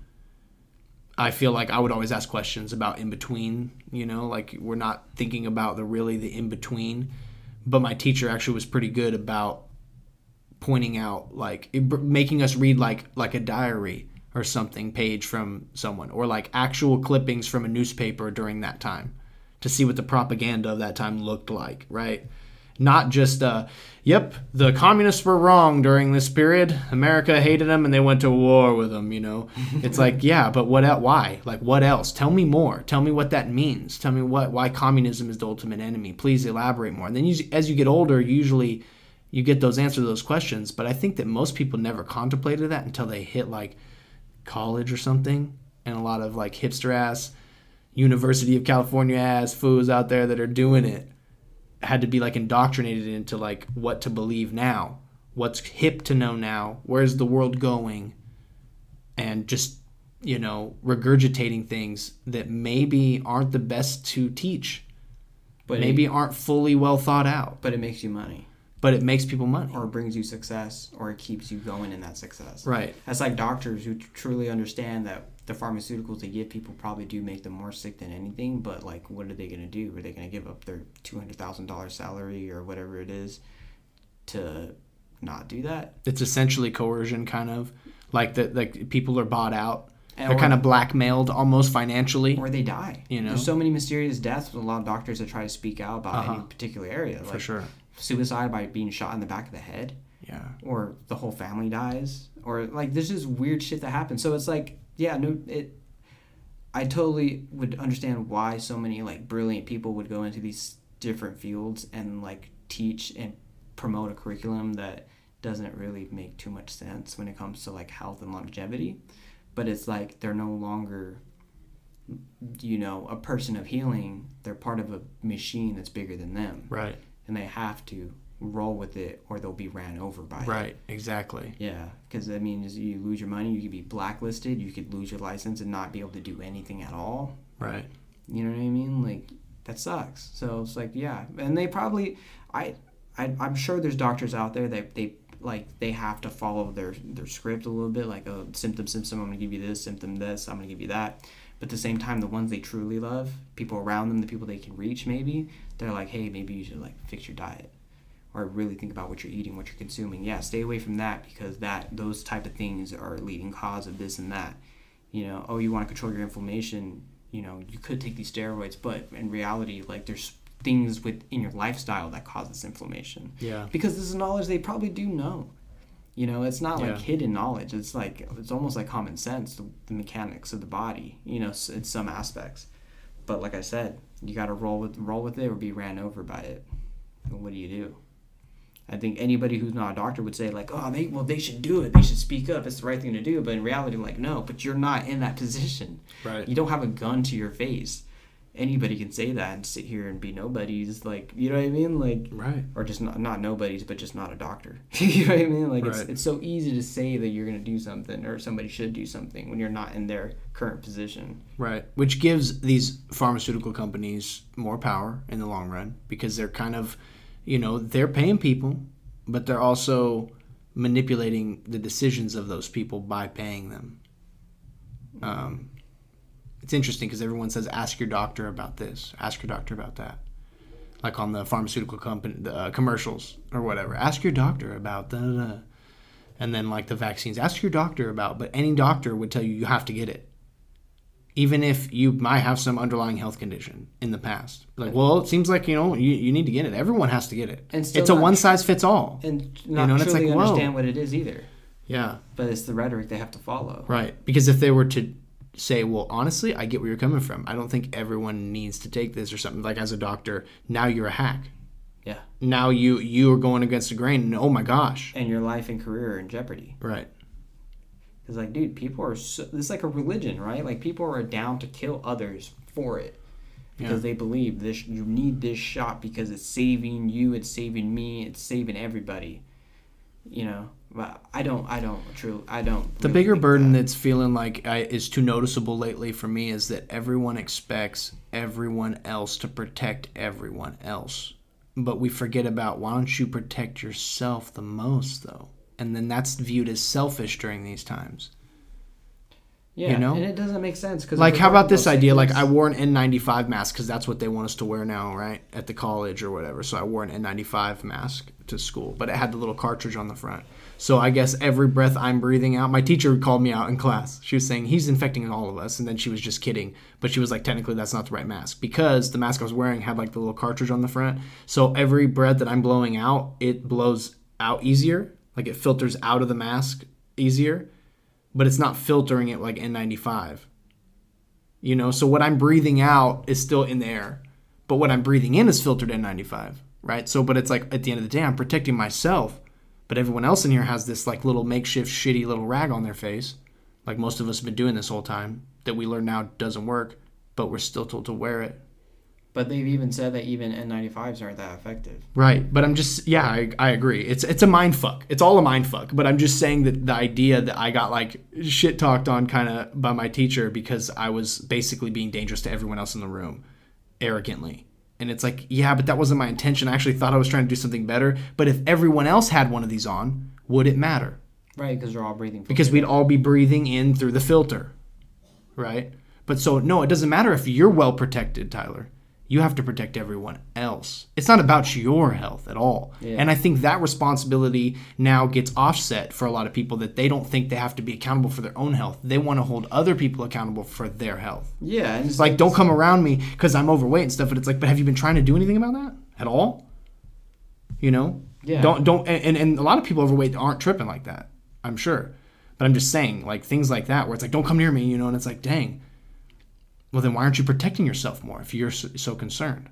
I feel like I would always ask questions about in between. You know, like we're not thinking about the really the in between. But my teacher actually was pretty good about pointing out like it, making us read like like a diary or something page from someone or like actual clippings from a newspaper during that time to see what the propaganda of that time looked like right? Not just uh yep the communists were wrong during this period. America hated them and they went to war with them you know? It's like yeah but what el- why? Like what else? Tell me more. Tell me what that means. Tell me what why communism is the ultimate enemy. Please elaborate more. And then you, as you get older usually you get those answers to those questions but i think that most people never contemplated that until they hit like college or something and a lot of like hipster ass University of California ass fools out there that are doing it had to be like indoctrinated into like what to believe now, what's hip to know now, where's the world going, and just you know regurgitating things that maybe aren't the best to teach, But maybe it, aren't fully well thought out, but it makes you money, but it makes people money. or brings you success, or it keeps you going in that success. Right. That's like doctors who truly understand that the pharmaceuticals they give people probably do make them more sick than anything. But like, what are they gonna do? Are they gonna give up their two hundred thousand dollars salary or whatever it is to not do that? It's essentially coercion, kind of like that. Like people are bought out. And They're or- kind of blackmailed almost financially. or they die. You know? there's so many mysterious deaths with a lot of doctors that try to speak out about Uh-huh. any particular area, For sure. Suicide by being shot in the back of the head. Yeah. or the whole family dies or like there's just weird shit that happens so it's like yeah no it i totally would understand why so many like brilliant people would go into these different fields and like teach and promote a curriculum that doesn't really make too much sense when it comes to like health and longevity but it's like they're no longer you know a person of healing they're part of a machine that's bigger than them Right. And they have to roll with it or they'll be ran over by it. Right. Exactly. Yeah, because I mean, you lose your money, you could be blacklisted, you could lose your license and not be able to do anything at all. Right. You know what I mean? Like that sucks. So it's like, yeah, and they probably, I, I I'm sure there's doctors out there that they like they have to follow their their script a little bit, like a symptom symptom. I'm gonna give you this symptom, this. I'm gonna give you that. But at the same time, the ones they truly love, people around them, the people they can reach, maybe they're like, hey, maybe you should like fix your diet or really think about what you're eating, what you're consuming. Yeah, stay away from that because that those type of things are a leading cause of this and that. You know, oh, you want to control your inflammation. You know, you could take these steroids, but in reality, like there's things within your lifestyle that causes inflammation. Yeah. Because this is knowledge they probably do know. You know, it's not like Yeah. hidden knowledge. It's like it's almost like common sense, the, the mechanics of the body. You know, in some aspects. But like I said, you got to roll with roll with it or be ran over by it. And what do you do? I think anybody who's not a doctor would say like, oh, they well they should do it. They should speak up. It's the right thing to do. But in reality, I'm like, no. But you're not in that position. Right. You don't have a gun to your face. Anybody can say that and sit here and be nobodies. Like, you know what I mean? Like, Right. or just not not nobodies, but just not a doctor. you know what I mean? Like, it's it's so easy to say that you're gonna do something or somebody should do something when you're not in their current position. Right. Which gives these pharmaceutical companies more power in the long run because they're kind of, you know, they're paying people, but they're also manipulating the decisions of those people by paying them. Um, it's interesting because everyone says, ask your doctor about this, ask your doctor about that. Like on the pharmaceutical company, the uh, commercials or whatever. Ask your doctor about da da da. And then like the vaccines, ask your doctor about. But any doctor would tell you you have to get it even if you might have some underlying health condition in the past. Like, well, it seems like you know you, you need to get it. Everyone has to get it. And still it's a one size fits all. And not know, and it's truly like, whoa. understand what it is either. Yeah, But it's the rhetoric they have to follow. right. Because if they were to say, well, honestly, I get where you're coming from. I don't think everyone needs to take this or something. Like as a doctor, now you're a hack. Yeah. Now you you are going against the grain. And oh my gosh. And your life and career are in jeopardy. Right. Because like, dude, people are so, it's like a religion, right? Like people are down to kill others for it because Yeah. they believe this. You need this shot because it's saving you, it's saving me, it's saving everybody. You know, but I don't, I don't True. I don't. The really bigger burden that. that's feeling like I, is too noticeable lately for me is that everyone expects everyone else to protect everyone else. But we forget about why don't you protect yourself the most, though? And then that's viewed as selfish during these times. yeah, you know? and it doesn't make sense because Like, how about this idea? Like, I wore an N95 mask because that's what they want us to wear now, right? At the college or whatever. So I wore an N95 mask to school, but it had the little cartridge on the front. So I guess every breath I'm breathing out, my teacher called me out in class. She was saying, he's infecting all of us. And then she was just kidding. But she was like, technically, that's not the right mask because the mask I was wearing had like the little cartridge on the front. So every breath that I'm blowing out, it blows out easier. Like, it filters out of the mask easier, but it's not filtering it like N95. You know, so what I'm breathing out is still in the air, but what I'm breathing in is filtered N95, right? So, but it's like at the end of the day, I'm protecting myself, but everyone else in here has this like little makeshift shitty little rag on their face, like most of us have been doing this whole time. that we learn now doesn't work, but we're still told to wear it. But they've even said that even N95s aren't that effective. Right, but I'm just yeah, I, I agree. It's it's a mind fuck. It's all a mind fuck. But I'm just saying that the idea that I got like shit talked on kind of by my teacher because I was basically being dangerous to everyone else in the room, arrogantly. And it's like, yeah, but that wasn't my intention. I actually thought I was trying to do something better. But if everyone else had one of these on, would it matter? Right, because they're all breathing. Because we'd all be breathing in through the filter, right? But so no, it doesn't matter if you're well protected, Tyler you have to protect everyone else. It's not about your health at all. Yeah. And I think that responsibility now gets offset for a lot of people that they don't think they have to be accountable for their own health. They want to hold other people accountable for their health. Yeah. And it's like, don't come around me because I'm overweight and stuff. But it's like, but have you been trying to do anything about that at all? You know? Yeah. Don't, don't, and, and a lot of people overweight aren't tripping like that, I'm sure. But I'm just saying, like, things like that where it's like, don't come near me, you know? And it's like, dang well, then why aren't you protecting yourself more if you're so concerned?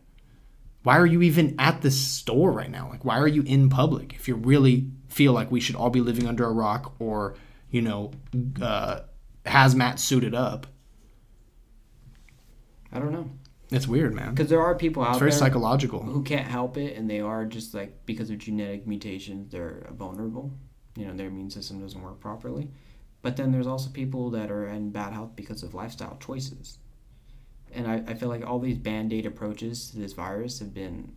Why are you even at the store right now? Like, why are you in public if you really feel like we should all be living under a rock or, you know, uh, hazmat suited up? I don't know. It's weird, man. Because there are people out it's very there psychological who can't help it, and they are just like because of genetic mutations, they're vulnerable. You know, their immune system doesn't work properly. But then there's also people that are in bad health because of lifestyle choices and I, I feel like all these band-aid approaches to this virus have been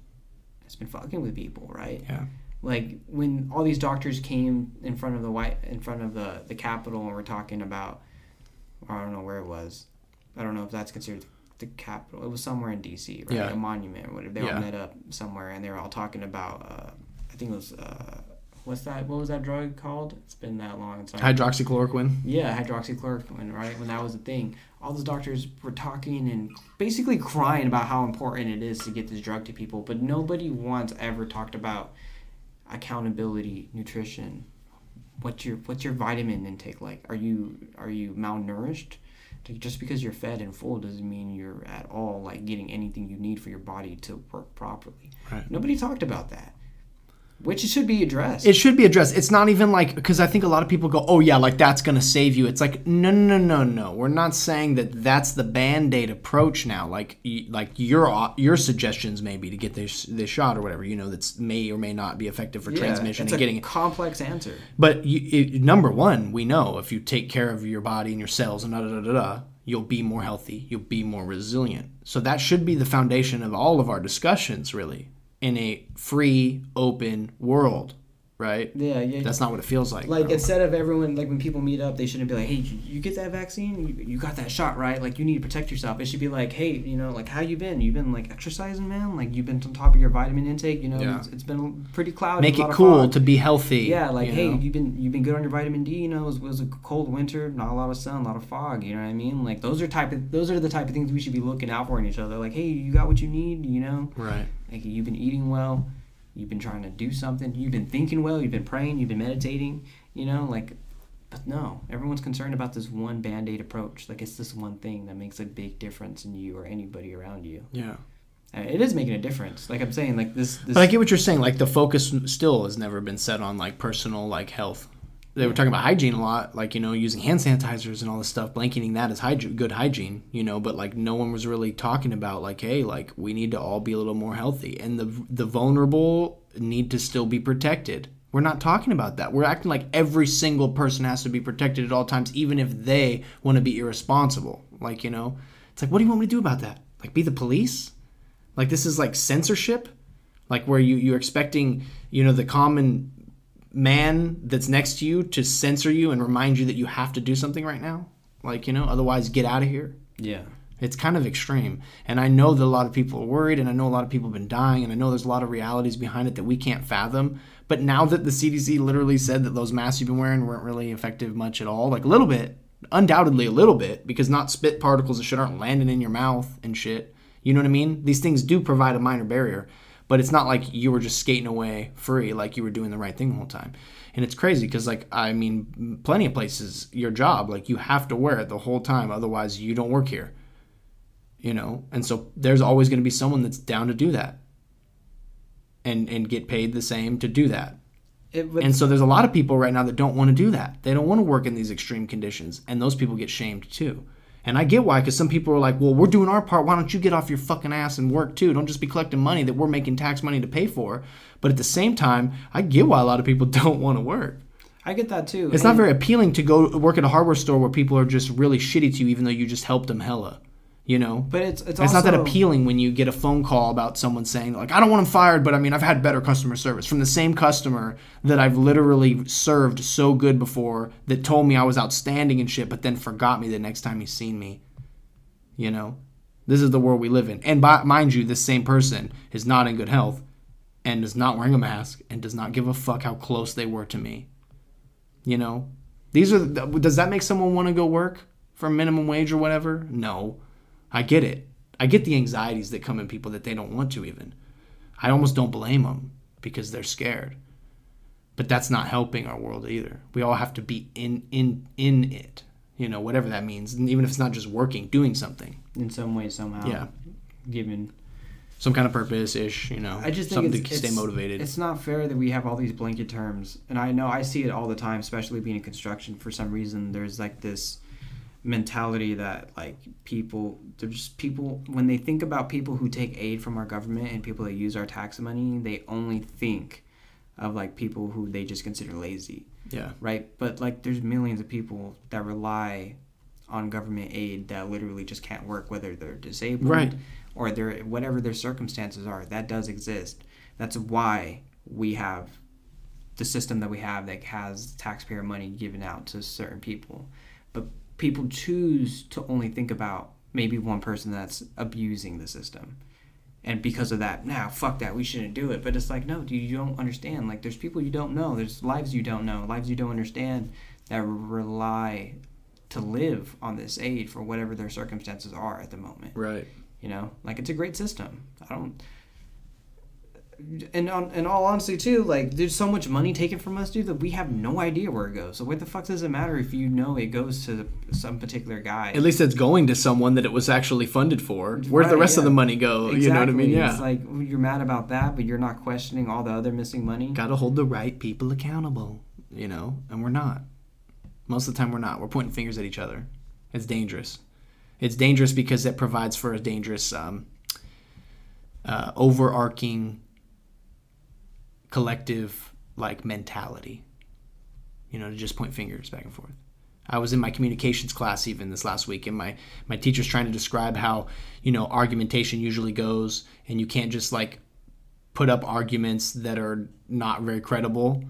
it's been fucking with people right? Yeah. Like when all these doctors came in front of the white in front of the the capitol and we're talking about i don't know where it was. I don't know if that's considered the capitol. It was somewhere in dc right? Yeah. a monument or whatever. They yeah. all met up somewhere and they were all talking about uh, i think it was uh, what's that? What was that drug called? It's been that long. Sorry. Hydroxychloroquine. Yeah, hydroxychloroquine. Right when that was a thing, all those doctors were talking and basically crying about how important it is to get this drug to people, but nobody once ever talked about accountability, nutrition. What's your what's your vitamin intake like? Are you are you malnourished? Just because you're fed and full doesn't mean you're at all like getting anything you need for your body to work properly. Right. Nobody talked about that which should be addressed. It should be addressed. It's not even like because I think a lot of people go, "Oh yeah, like that's going to save you." It's like, "No, no, no, no. No. We're not saying that that's the band-aid approach now. Like like your your suggestions maybe to get this this shot or whatever, you know, that's may or may not be effective for yeah, transmission it's and a getting complex answer. But you, it, number 1, we know if you take care of your body and your cells and da da da da, you'll be more healthy, you'll be more resilient. So that should be the foundation of all of our discussions really in a free, open world right? Yeah, yeah. That's not what it feels like. Like bro. instead of everyone like when people meet up, they shouldn't be like, "Hey, you get that vaccine? You, you got that shot, right? Like you need to protect yourself." It should be like, "Hey, you know, like how you been? You've been like exercising, man? Like you've been on top of your vitamin intake? You know, yeah. it's, it's been pretty cloudy. Make it cool to be healthy. Yeah, like you hey, know? you've been you've been good on your vitamin D. You know, it was, it was, a cold winter, not a lot of sun, a lot of fog. You know what I mean? Like those are type of those are the type of things we should be looking out for in each other. Like, hey, you got what you need. You know, right? Like you've been eating well you've been trying to do something, you've been thinking well, you've been praying, you've been meditating, you know, like but no, everyone's concerned about this one band-aid approach. Like it's this one thing that makes a big difference in you or anybody around you. Yeah. Uh, it is making a difference. Like I'm saying, like this, this But I get what you're saying. Like the focus still has never been set on like personal like health they were talking about hygiene a lot, like you know using hand sanitizers and all this stuff, blanketing that as hygiene, good hygiene, you know. But like no one was really talking about like, hey, like we need to all be a little more healthy, and the the vulnerable need to still be protected. We're not talking about that. We're acting like every single person has to be protected at all times, even if they want to be irresponsible. Like you know, it's like, what do you want me to do about that? Like be the police? Like this is like censorship? Like where you you're expecting you know the common man that's next to you to censor you and remind you that you have to do something right now? Like, you know, otherwise get out of here? Yeah. It's kind of extreme. And I know that a lot of people are worried, and I know a lot of people have been dying, and I know there's a lot of realities behind it that we can't fathom. But now that the CDC literally said that those masks you've been wearing weren't really effective much at all, like a little bit, undoubtedly a little bit, because not spit particles and shit aren't landing in your mouth and shit. You know what I mean? These things do provide a minor barrier but it's not like you were just skating away free like you were doing the right thing the whole time. And it's crazy because like i mean plenty of places your job like you have to wear it the whole time otherwise you don't work here you know? And so there's always going to be someone that's down to do that and and get paid the same to do that. It, and so there's a lot of people right now that don't want to do that. They don't want to work in these extreme conditions and those people get shamed too And I get why, because some people are like, well, we're doing our part. Why don't you get off your fucking ass and work too? Don't just be collecting money that we're making tax money to pay for. But at the same time, I get why a lot of people don't want to work. I get that too. It's not very appealing to go work at a hardware store where people are just really shitty to you, even though you just helped them hella. You know, But it's it's, it's also, not that appealing when you get a phone call about someone saying like I don't want him fired, but I mean I've had better customer service from the same customer that I've literally served so good before that told me I was outstanding and shit, but then forgot me the next time he's seen me. You know, this is the world we live in, and by, mind you, this same person is not in good health and is not wearing a mask and does not give a fuck how close they were to me. You know, these are the, does that make someone want to go work for minimum wage or whatever? No. I get it. I get the anxieties that come in people that they don't want to even. I almost don't blame them because they're scared. But that's not helping our world either. We all have to be in in in it. You know, whatever that means. And even if it's not just working, doing something. in some way somehow. Yeah. Given Some kind of purpose ish, you know. I just think something to stay motivated. It's not fair that we have all these blanket terms, and I know I see it all the time, especially being in construction. For some reason, there's like this mentality that like people, there's just people when they think about people who take aid from our government and people that use our tax money, they only think of like people who they just consider lazy, yeah. right? But like, there's millions of people that rely on government aid that literally just can't work, whether they're disabled Right. or their whatever their circumstances are. That does exist. That's why we have the system that we have that has taxpayer money given out to certain people. People choose to only think about maybe one person that's abusing the system. And because of that, now nah, fuck that, we shouldn't do it. But it's like, no, dude, you don't understand. Like, there's people you don't know. There's lives you don't know, lives you don't understand that rely to live on this aid for whatever their circumstances are at the moment. Right. You know, like it's a great system. I don't. And on, in all honesty, too, like there's so much money taken from us, dude, that we have no idea where it goes. So what the fuck does it matter if you know it goes to some particular guy? At least it's going to someone that it was actually funded for. Where'd the Right, rest of the money go? You know what I mean? Yeah. It's like you're mad about that, but you're not questioning all the other missing money. Got to hold the right people accountable, you know, and we're not. Most of the time, we're not. We're pointing fingers at each other. It's dangerous. It's dangerous because it provides for a dangerous, um, uh, overarching, collective like mentality. You know, to just point fingers back and forth. I was in my communications class even this last week, and my my teacher's trying to describe how you know argumentation usually goes, and you can't just like put up arguments that are not very credible.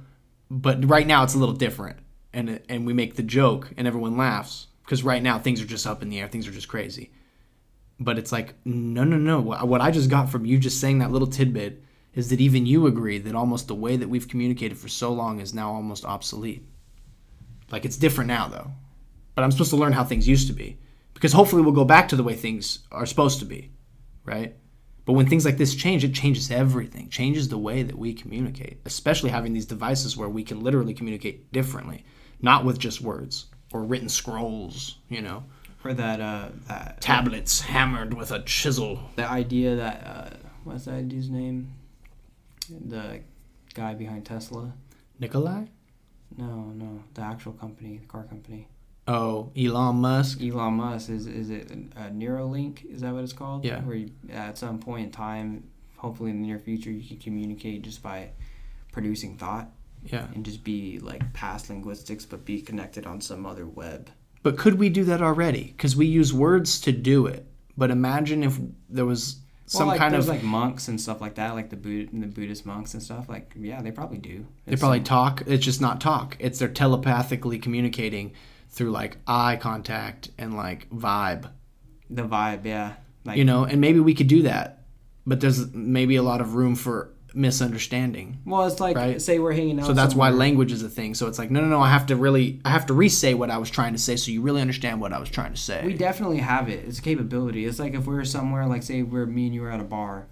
But right now it's a little different, and and we make the joke, and everyone laughs because right now things are just up in the air, things are just crazy. But it's like no, no, no. What I just got from you just saying that little tidbit is that even you agree that almost the way that we've communicated for so long is now almost obsolete. Like it's different now though. But I'm supposed to learn how things used to be because hopefully we'll go back to the way things are supposed to be, right? But when things like this change, it changes everything. Changes the way that we communicate, especially having these devices where we can literally communicate differently, not with just words or written scrolls, you know, Or that uh that tablets hammered with a chisel. the idea that uh what's that dude's name? The guy behind Tesla. Nikolai? No, no, the actual company, the car company. Oh, Elon Musk. Elon Musk is is it a Neuralink? Is that what it's called? Yeah. Where you, at some point in time, hopefully in the near future, you can communicate just by producing thought Yeah. and just be like past linguistics, but be connected on some other web. But could we do that already? Because we use words to do it. But imagine if there was some well, like, kind of like monks and stuff like that, like the Bud- the Buddhist monks and stuff. Like, yeah, they probably do. They probably talk. It's just not talk. It's they're telepathically communicating through like eye contact and like vibe. the vibe, yeah. Like, You know, and maybe we could do that. But there's maybe a lot of room for misunderstanding. well, it's like Right. say we're hanging out. So that's why language is a thing. So it's like, no, no, no, I have to really, I have to re-say what I was trying to say so you really understand what I was trying to say. We definitely have it. It's a capability. It's like if we are somewhere, like say we're me and you were at a bar,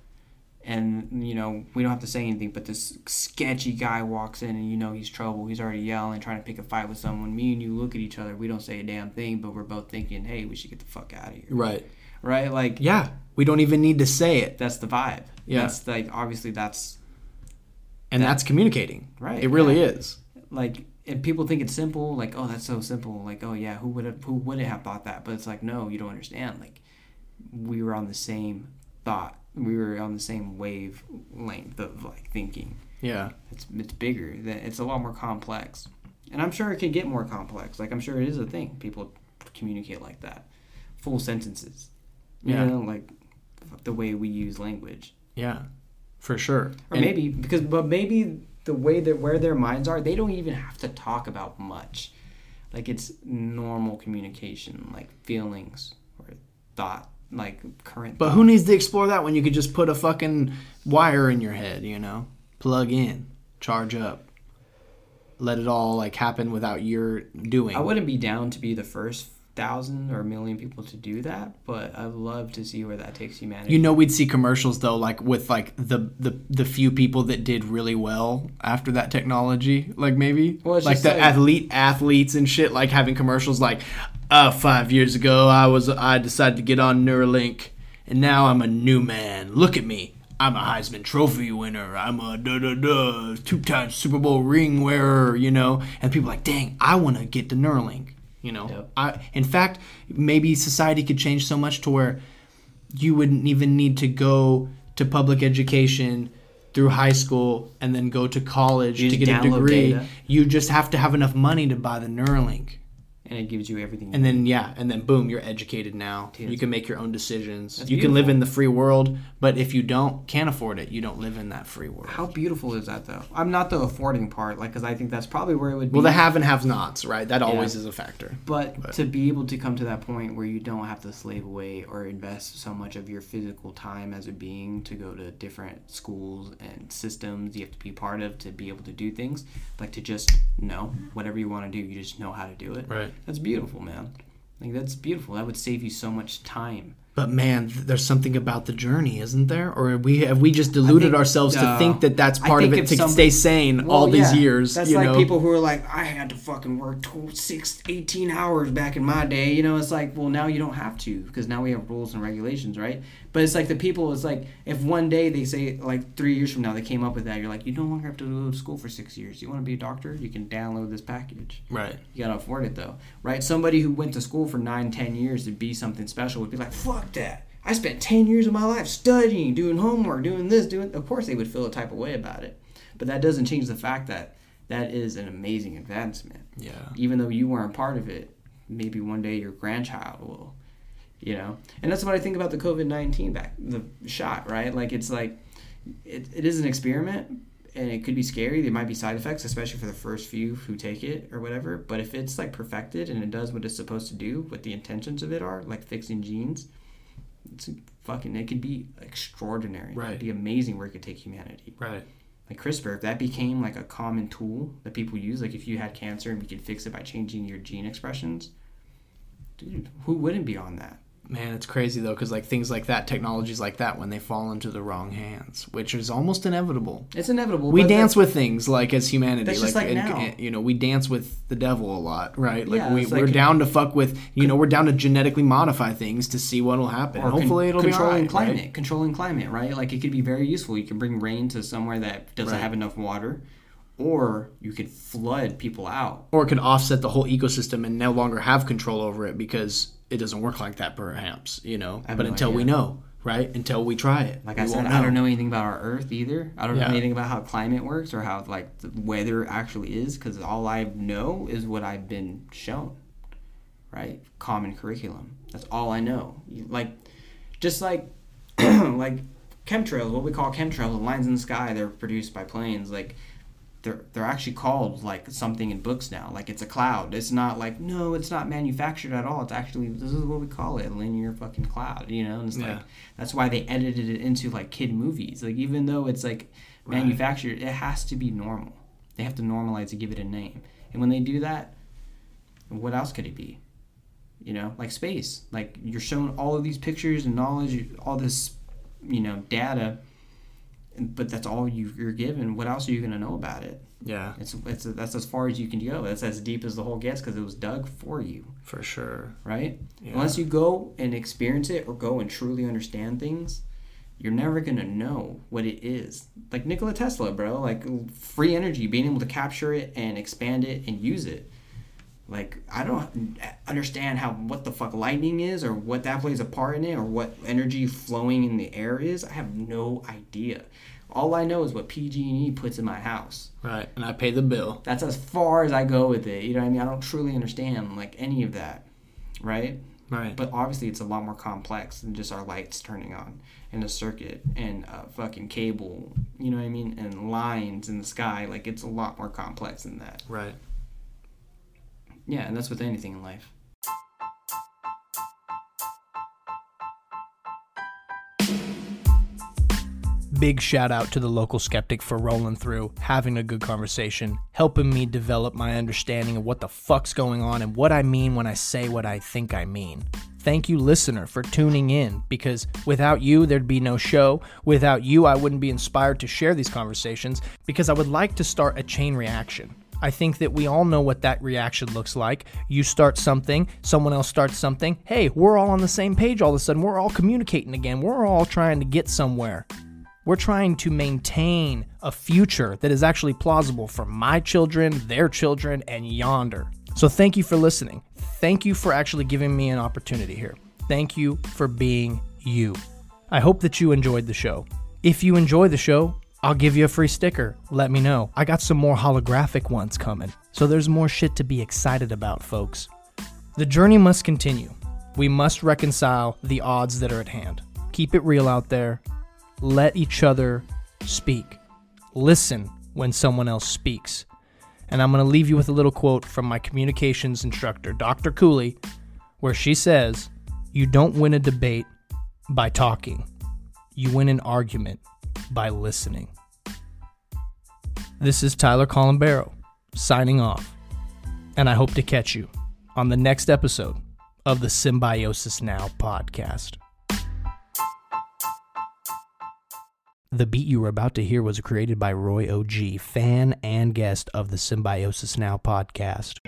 and you know we don't have to say anything, but this sketchy guy walks in and you know he's trouble. He's already yelling, trying to pick a fight with someone. Me and you look at each other. We don't say a damn thing, but we're both thinking, hey, we should get the fuck out of here. right. Right? Like Yeah. We don't even need to say it. that's the vibe. Yeah. That's like obviously that's And That- that's communicating. Right, It really yeah. is. like and people think it's simple, like oh that's so simple, like oh yeah, who would have who wouldn't have thought that? But it's like no, you don't understand. Like we were on the same thought, we were on the same wavelength of like thinking. Yeah. It's it's bigger. That it's a lot more complex, and I'm sure it can get more complex. Like I'm sure it is a thing. People communicate like that, full sentences. You Yeah. know, like the way we use language. Yeah. For sure. Or And- maybe because, but maybe the way that where their minds are, they don't even have to talk about much. Like it's normal communication, like feelings or thought, like current. But who needs to explore that when you could just put a fucking wire in your head, you know? Plug in, charge up. Let it all like happen without your doing. I wouldn't be down to be the first thousand or a million people to do that, but I'd love to see where that takes humanity. You know, we'd see commercials though, like with like the the the few people that did really well after that technology, like maybe Well, like the like- athlete athletes and shit, like having commercials like, uh, five years ago I was I decided to get on Neuralink, and now I'm a new man. Look at me. I'm a Heisman Trophy winner. I'm a da da da two time Super Bowl ring wearer. You know, and people like, dang, I want to get the Neuralink. You know, Yep. I in fact maybe society could change so much to where you wouldn't even need to go to public education through high school and then go to college You to get a degree. data. You just have to have enough money to buy the Neuralink. And it gives you everything. And then yeah, and then boom, you're educated now. Dude, you can make your own decisions. That's you can live in the free world, but if you don't can't afford it, you don't live in that free world. how beautiful is that though? I'm not the affording part, like, because I think that's probably where it would be. well, the have and have nots, right? That always is a factor. But, But- to be able to come to that point where you don't have to slave away or invest so much of your physical time as a being to go to different schools and systems you have to be part of to be able to do things, like to just know whatever you want to do, you just know how to do it. Right. That's beautiful, man. Like that's beautiful. That would save you so much time. But man, th- there's something about the journey, isn't there? Or have we have we just deluded think, ourselves to uh, think that that's part of it to some- stay sane all these yeah. years? That's you like know? people who are like, I had to fucking work 12, six, 18 hours back in my day. You know, it's like, well, now you don't have to because now we have rules and regulations, right? But it's like the people, it's like if one day they say, like three years from now, they came up with that, you're like, you no longer have to go to school for six years. You want to be a doctor? You can download this package. right. You gotta afford it though, right? Somebody who went to school for nine, ten years to be something special would be like, "Fuck that! I spent ten years of my life studying, doing homework, doing this, doing." Of course, they would feel a type of way about it, but that doesn't change the fact that that is an amazing advancement. Yeah. Even though you weren't part of it, maybe one day your grandchild will, you know. And that's what I think about the COVID nineteen back the shot, right? Like it's like it, it is an experiment and it could be scary. There might be side effects, especially for the first few who take it or whatever. But if it's like perfected and it does what it's supposed to do, what the intentions of it are, like fixing genes, it's fucking it could be extraordinary. Right. It'd be amazing where it could take humanity. Right. Like CRISPR, if that became like a common tool that people use, like if you had cancer and we could fix it by changing your gene expressions, dude, who wouldn't be on that? Man, it's crazy though, because like things like that, technologies like that, when they fall into the wrong hands, which is almost inevitable. It's inevitable. We dance with things like as humanity, That's just like and- now. and, you know, we dance with the devil a lot, right? Like Yeah, we, we're like- down to fuck with, you know, we're down to genetically modify things to see what will happen. hopefully, con- it'll controlling be alright, climate, right? controlling climate, right? Like it could be very useful. You can bring rain to somewhere that doesn't Right. have enough water, or you could flood people out. Or it could offset the whole ecosystem and no longer have control over it because it doesn't work like that, perhaps, you know. But no until we know, right? Until we try it, Like I said, I don't know anything about our Earth either. I don't Yeah. know anything about how climate works or how like the weather actually is, because all I know is what I've been shown. Right? Common curriculum. That's all I know. Like, just like, like chemtrails. What we call chemtrails, the lines in the sky. They're produced by planes. Like, they're they're actually called like something in books now. Like it's a cloud. It's not like no, it's not manufactured at all. It's actually this is what we call it, linear fucking cloud. You know, and it's Yeah. like that's why they edited it into like kid movies. Like even though it's like Right. manufactured, it has to be normal. They have to normalize to give it a name. And when they do that, what else could it be? You know, like space. Like you're shown all of these pictures and knowledge, all this, you know, data, but that's all you, you're given. What else are you going to know about it? Yeah, It's it's that's as far as you can go. That's as deep as the hole gets because it was dug for you, for sure. right? Yeah. Unless you go and experience it or go and truly understand things, you're never gonna know what it is. Like Nikola Tesla, bro. Like free energy, being able to capture it and expand it and use it. Like I don't understand how what the fuck lightning is or what that plays a part in it or what energy flowing in the air is. I have no idea. All I know is what PG&E puts in my house. Right, and I pay the bill. That's as far as I go with it. You know what I mean? I don't truly understand like any of that, right? Right. But obviously, it's a lot more complex than just our lights turning on and a circuit and a fucking cable. You know what I mean? And lines in the sky. Like it's a lot more complex than that. right. Yeah, and that's with anything in life. Big shout out to the local skeptic for rolling through, having a good conversation, helping me develop my understanding of what the fuck's going on and what I mean when I say what I think I mean. Thank you, listener, for tuning in because without you, there'd be no show. Without you, I wouldn't be inspired to share these conversations because I would like to start a chain reaction. I think that we all know what that reaction looks like. You start something, someone else starts something. Hey, we're all on the same page all of a sudden. We're all communicating again. We're all trying to get somewhere. We're trying to maintain a future that is actually plausible for my children, their children, and yonder. So thank you for listening. Thank you for actually giving me an opportunity here. Thank you for being you. I hope that you enjoyed the show. If you enjoy the show, I'll give you a free sticker. Let me know. I got some more holographic ones coming. So there's more shit to be excited about, folks. The journey must continue. We must reconcile the odds that are at hand. Keep it real out there. Let each other speak. Listen when someone else speaks. And I'm going to leave you with a little quote from my communications instructor, Dr. Cooley, where she says, You don't win a debate by talking, you win an argument by listening. This is Tyler Colombero signing off, and I hope to catch you on the next episode of the Symbiosis Now podcast. The beat you were about to hear was created by Roy OG, fan and guest of the Symbiosis Now podcast.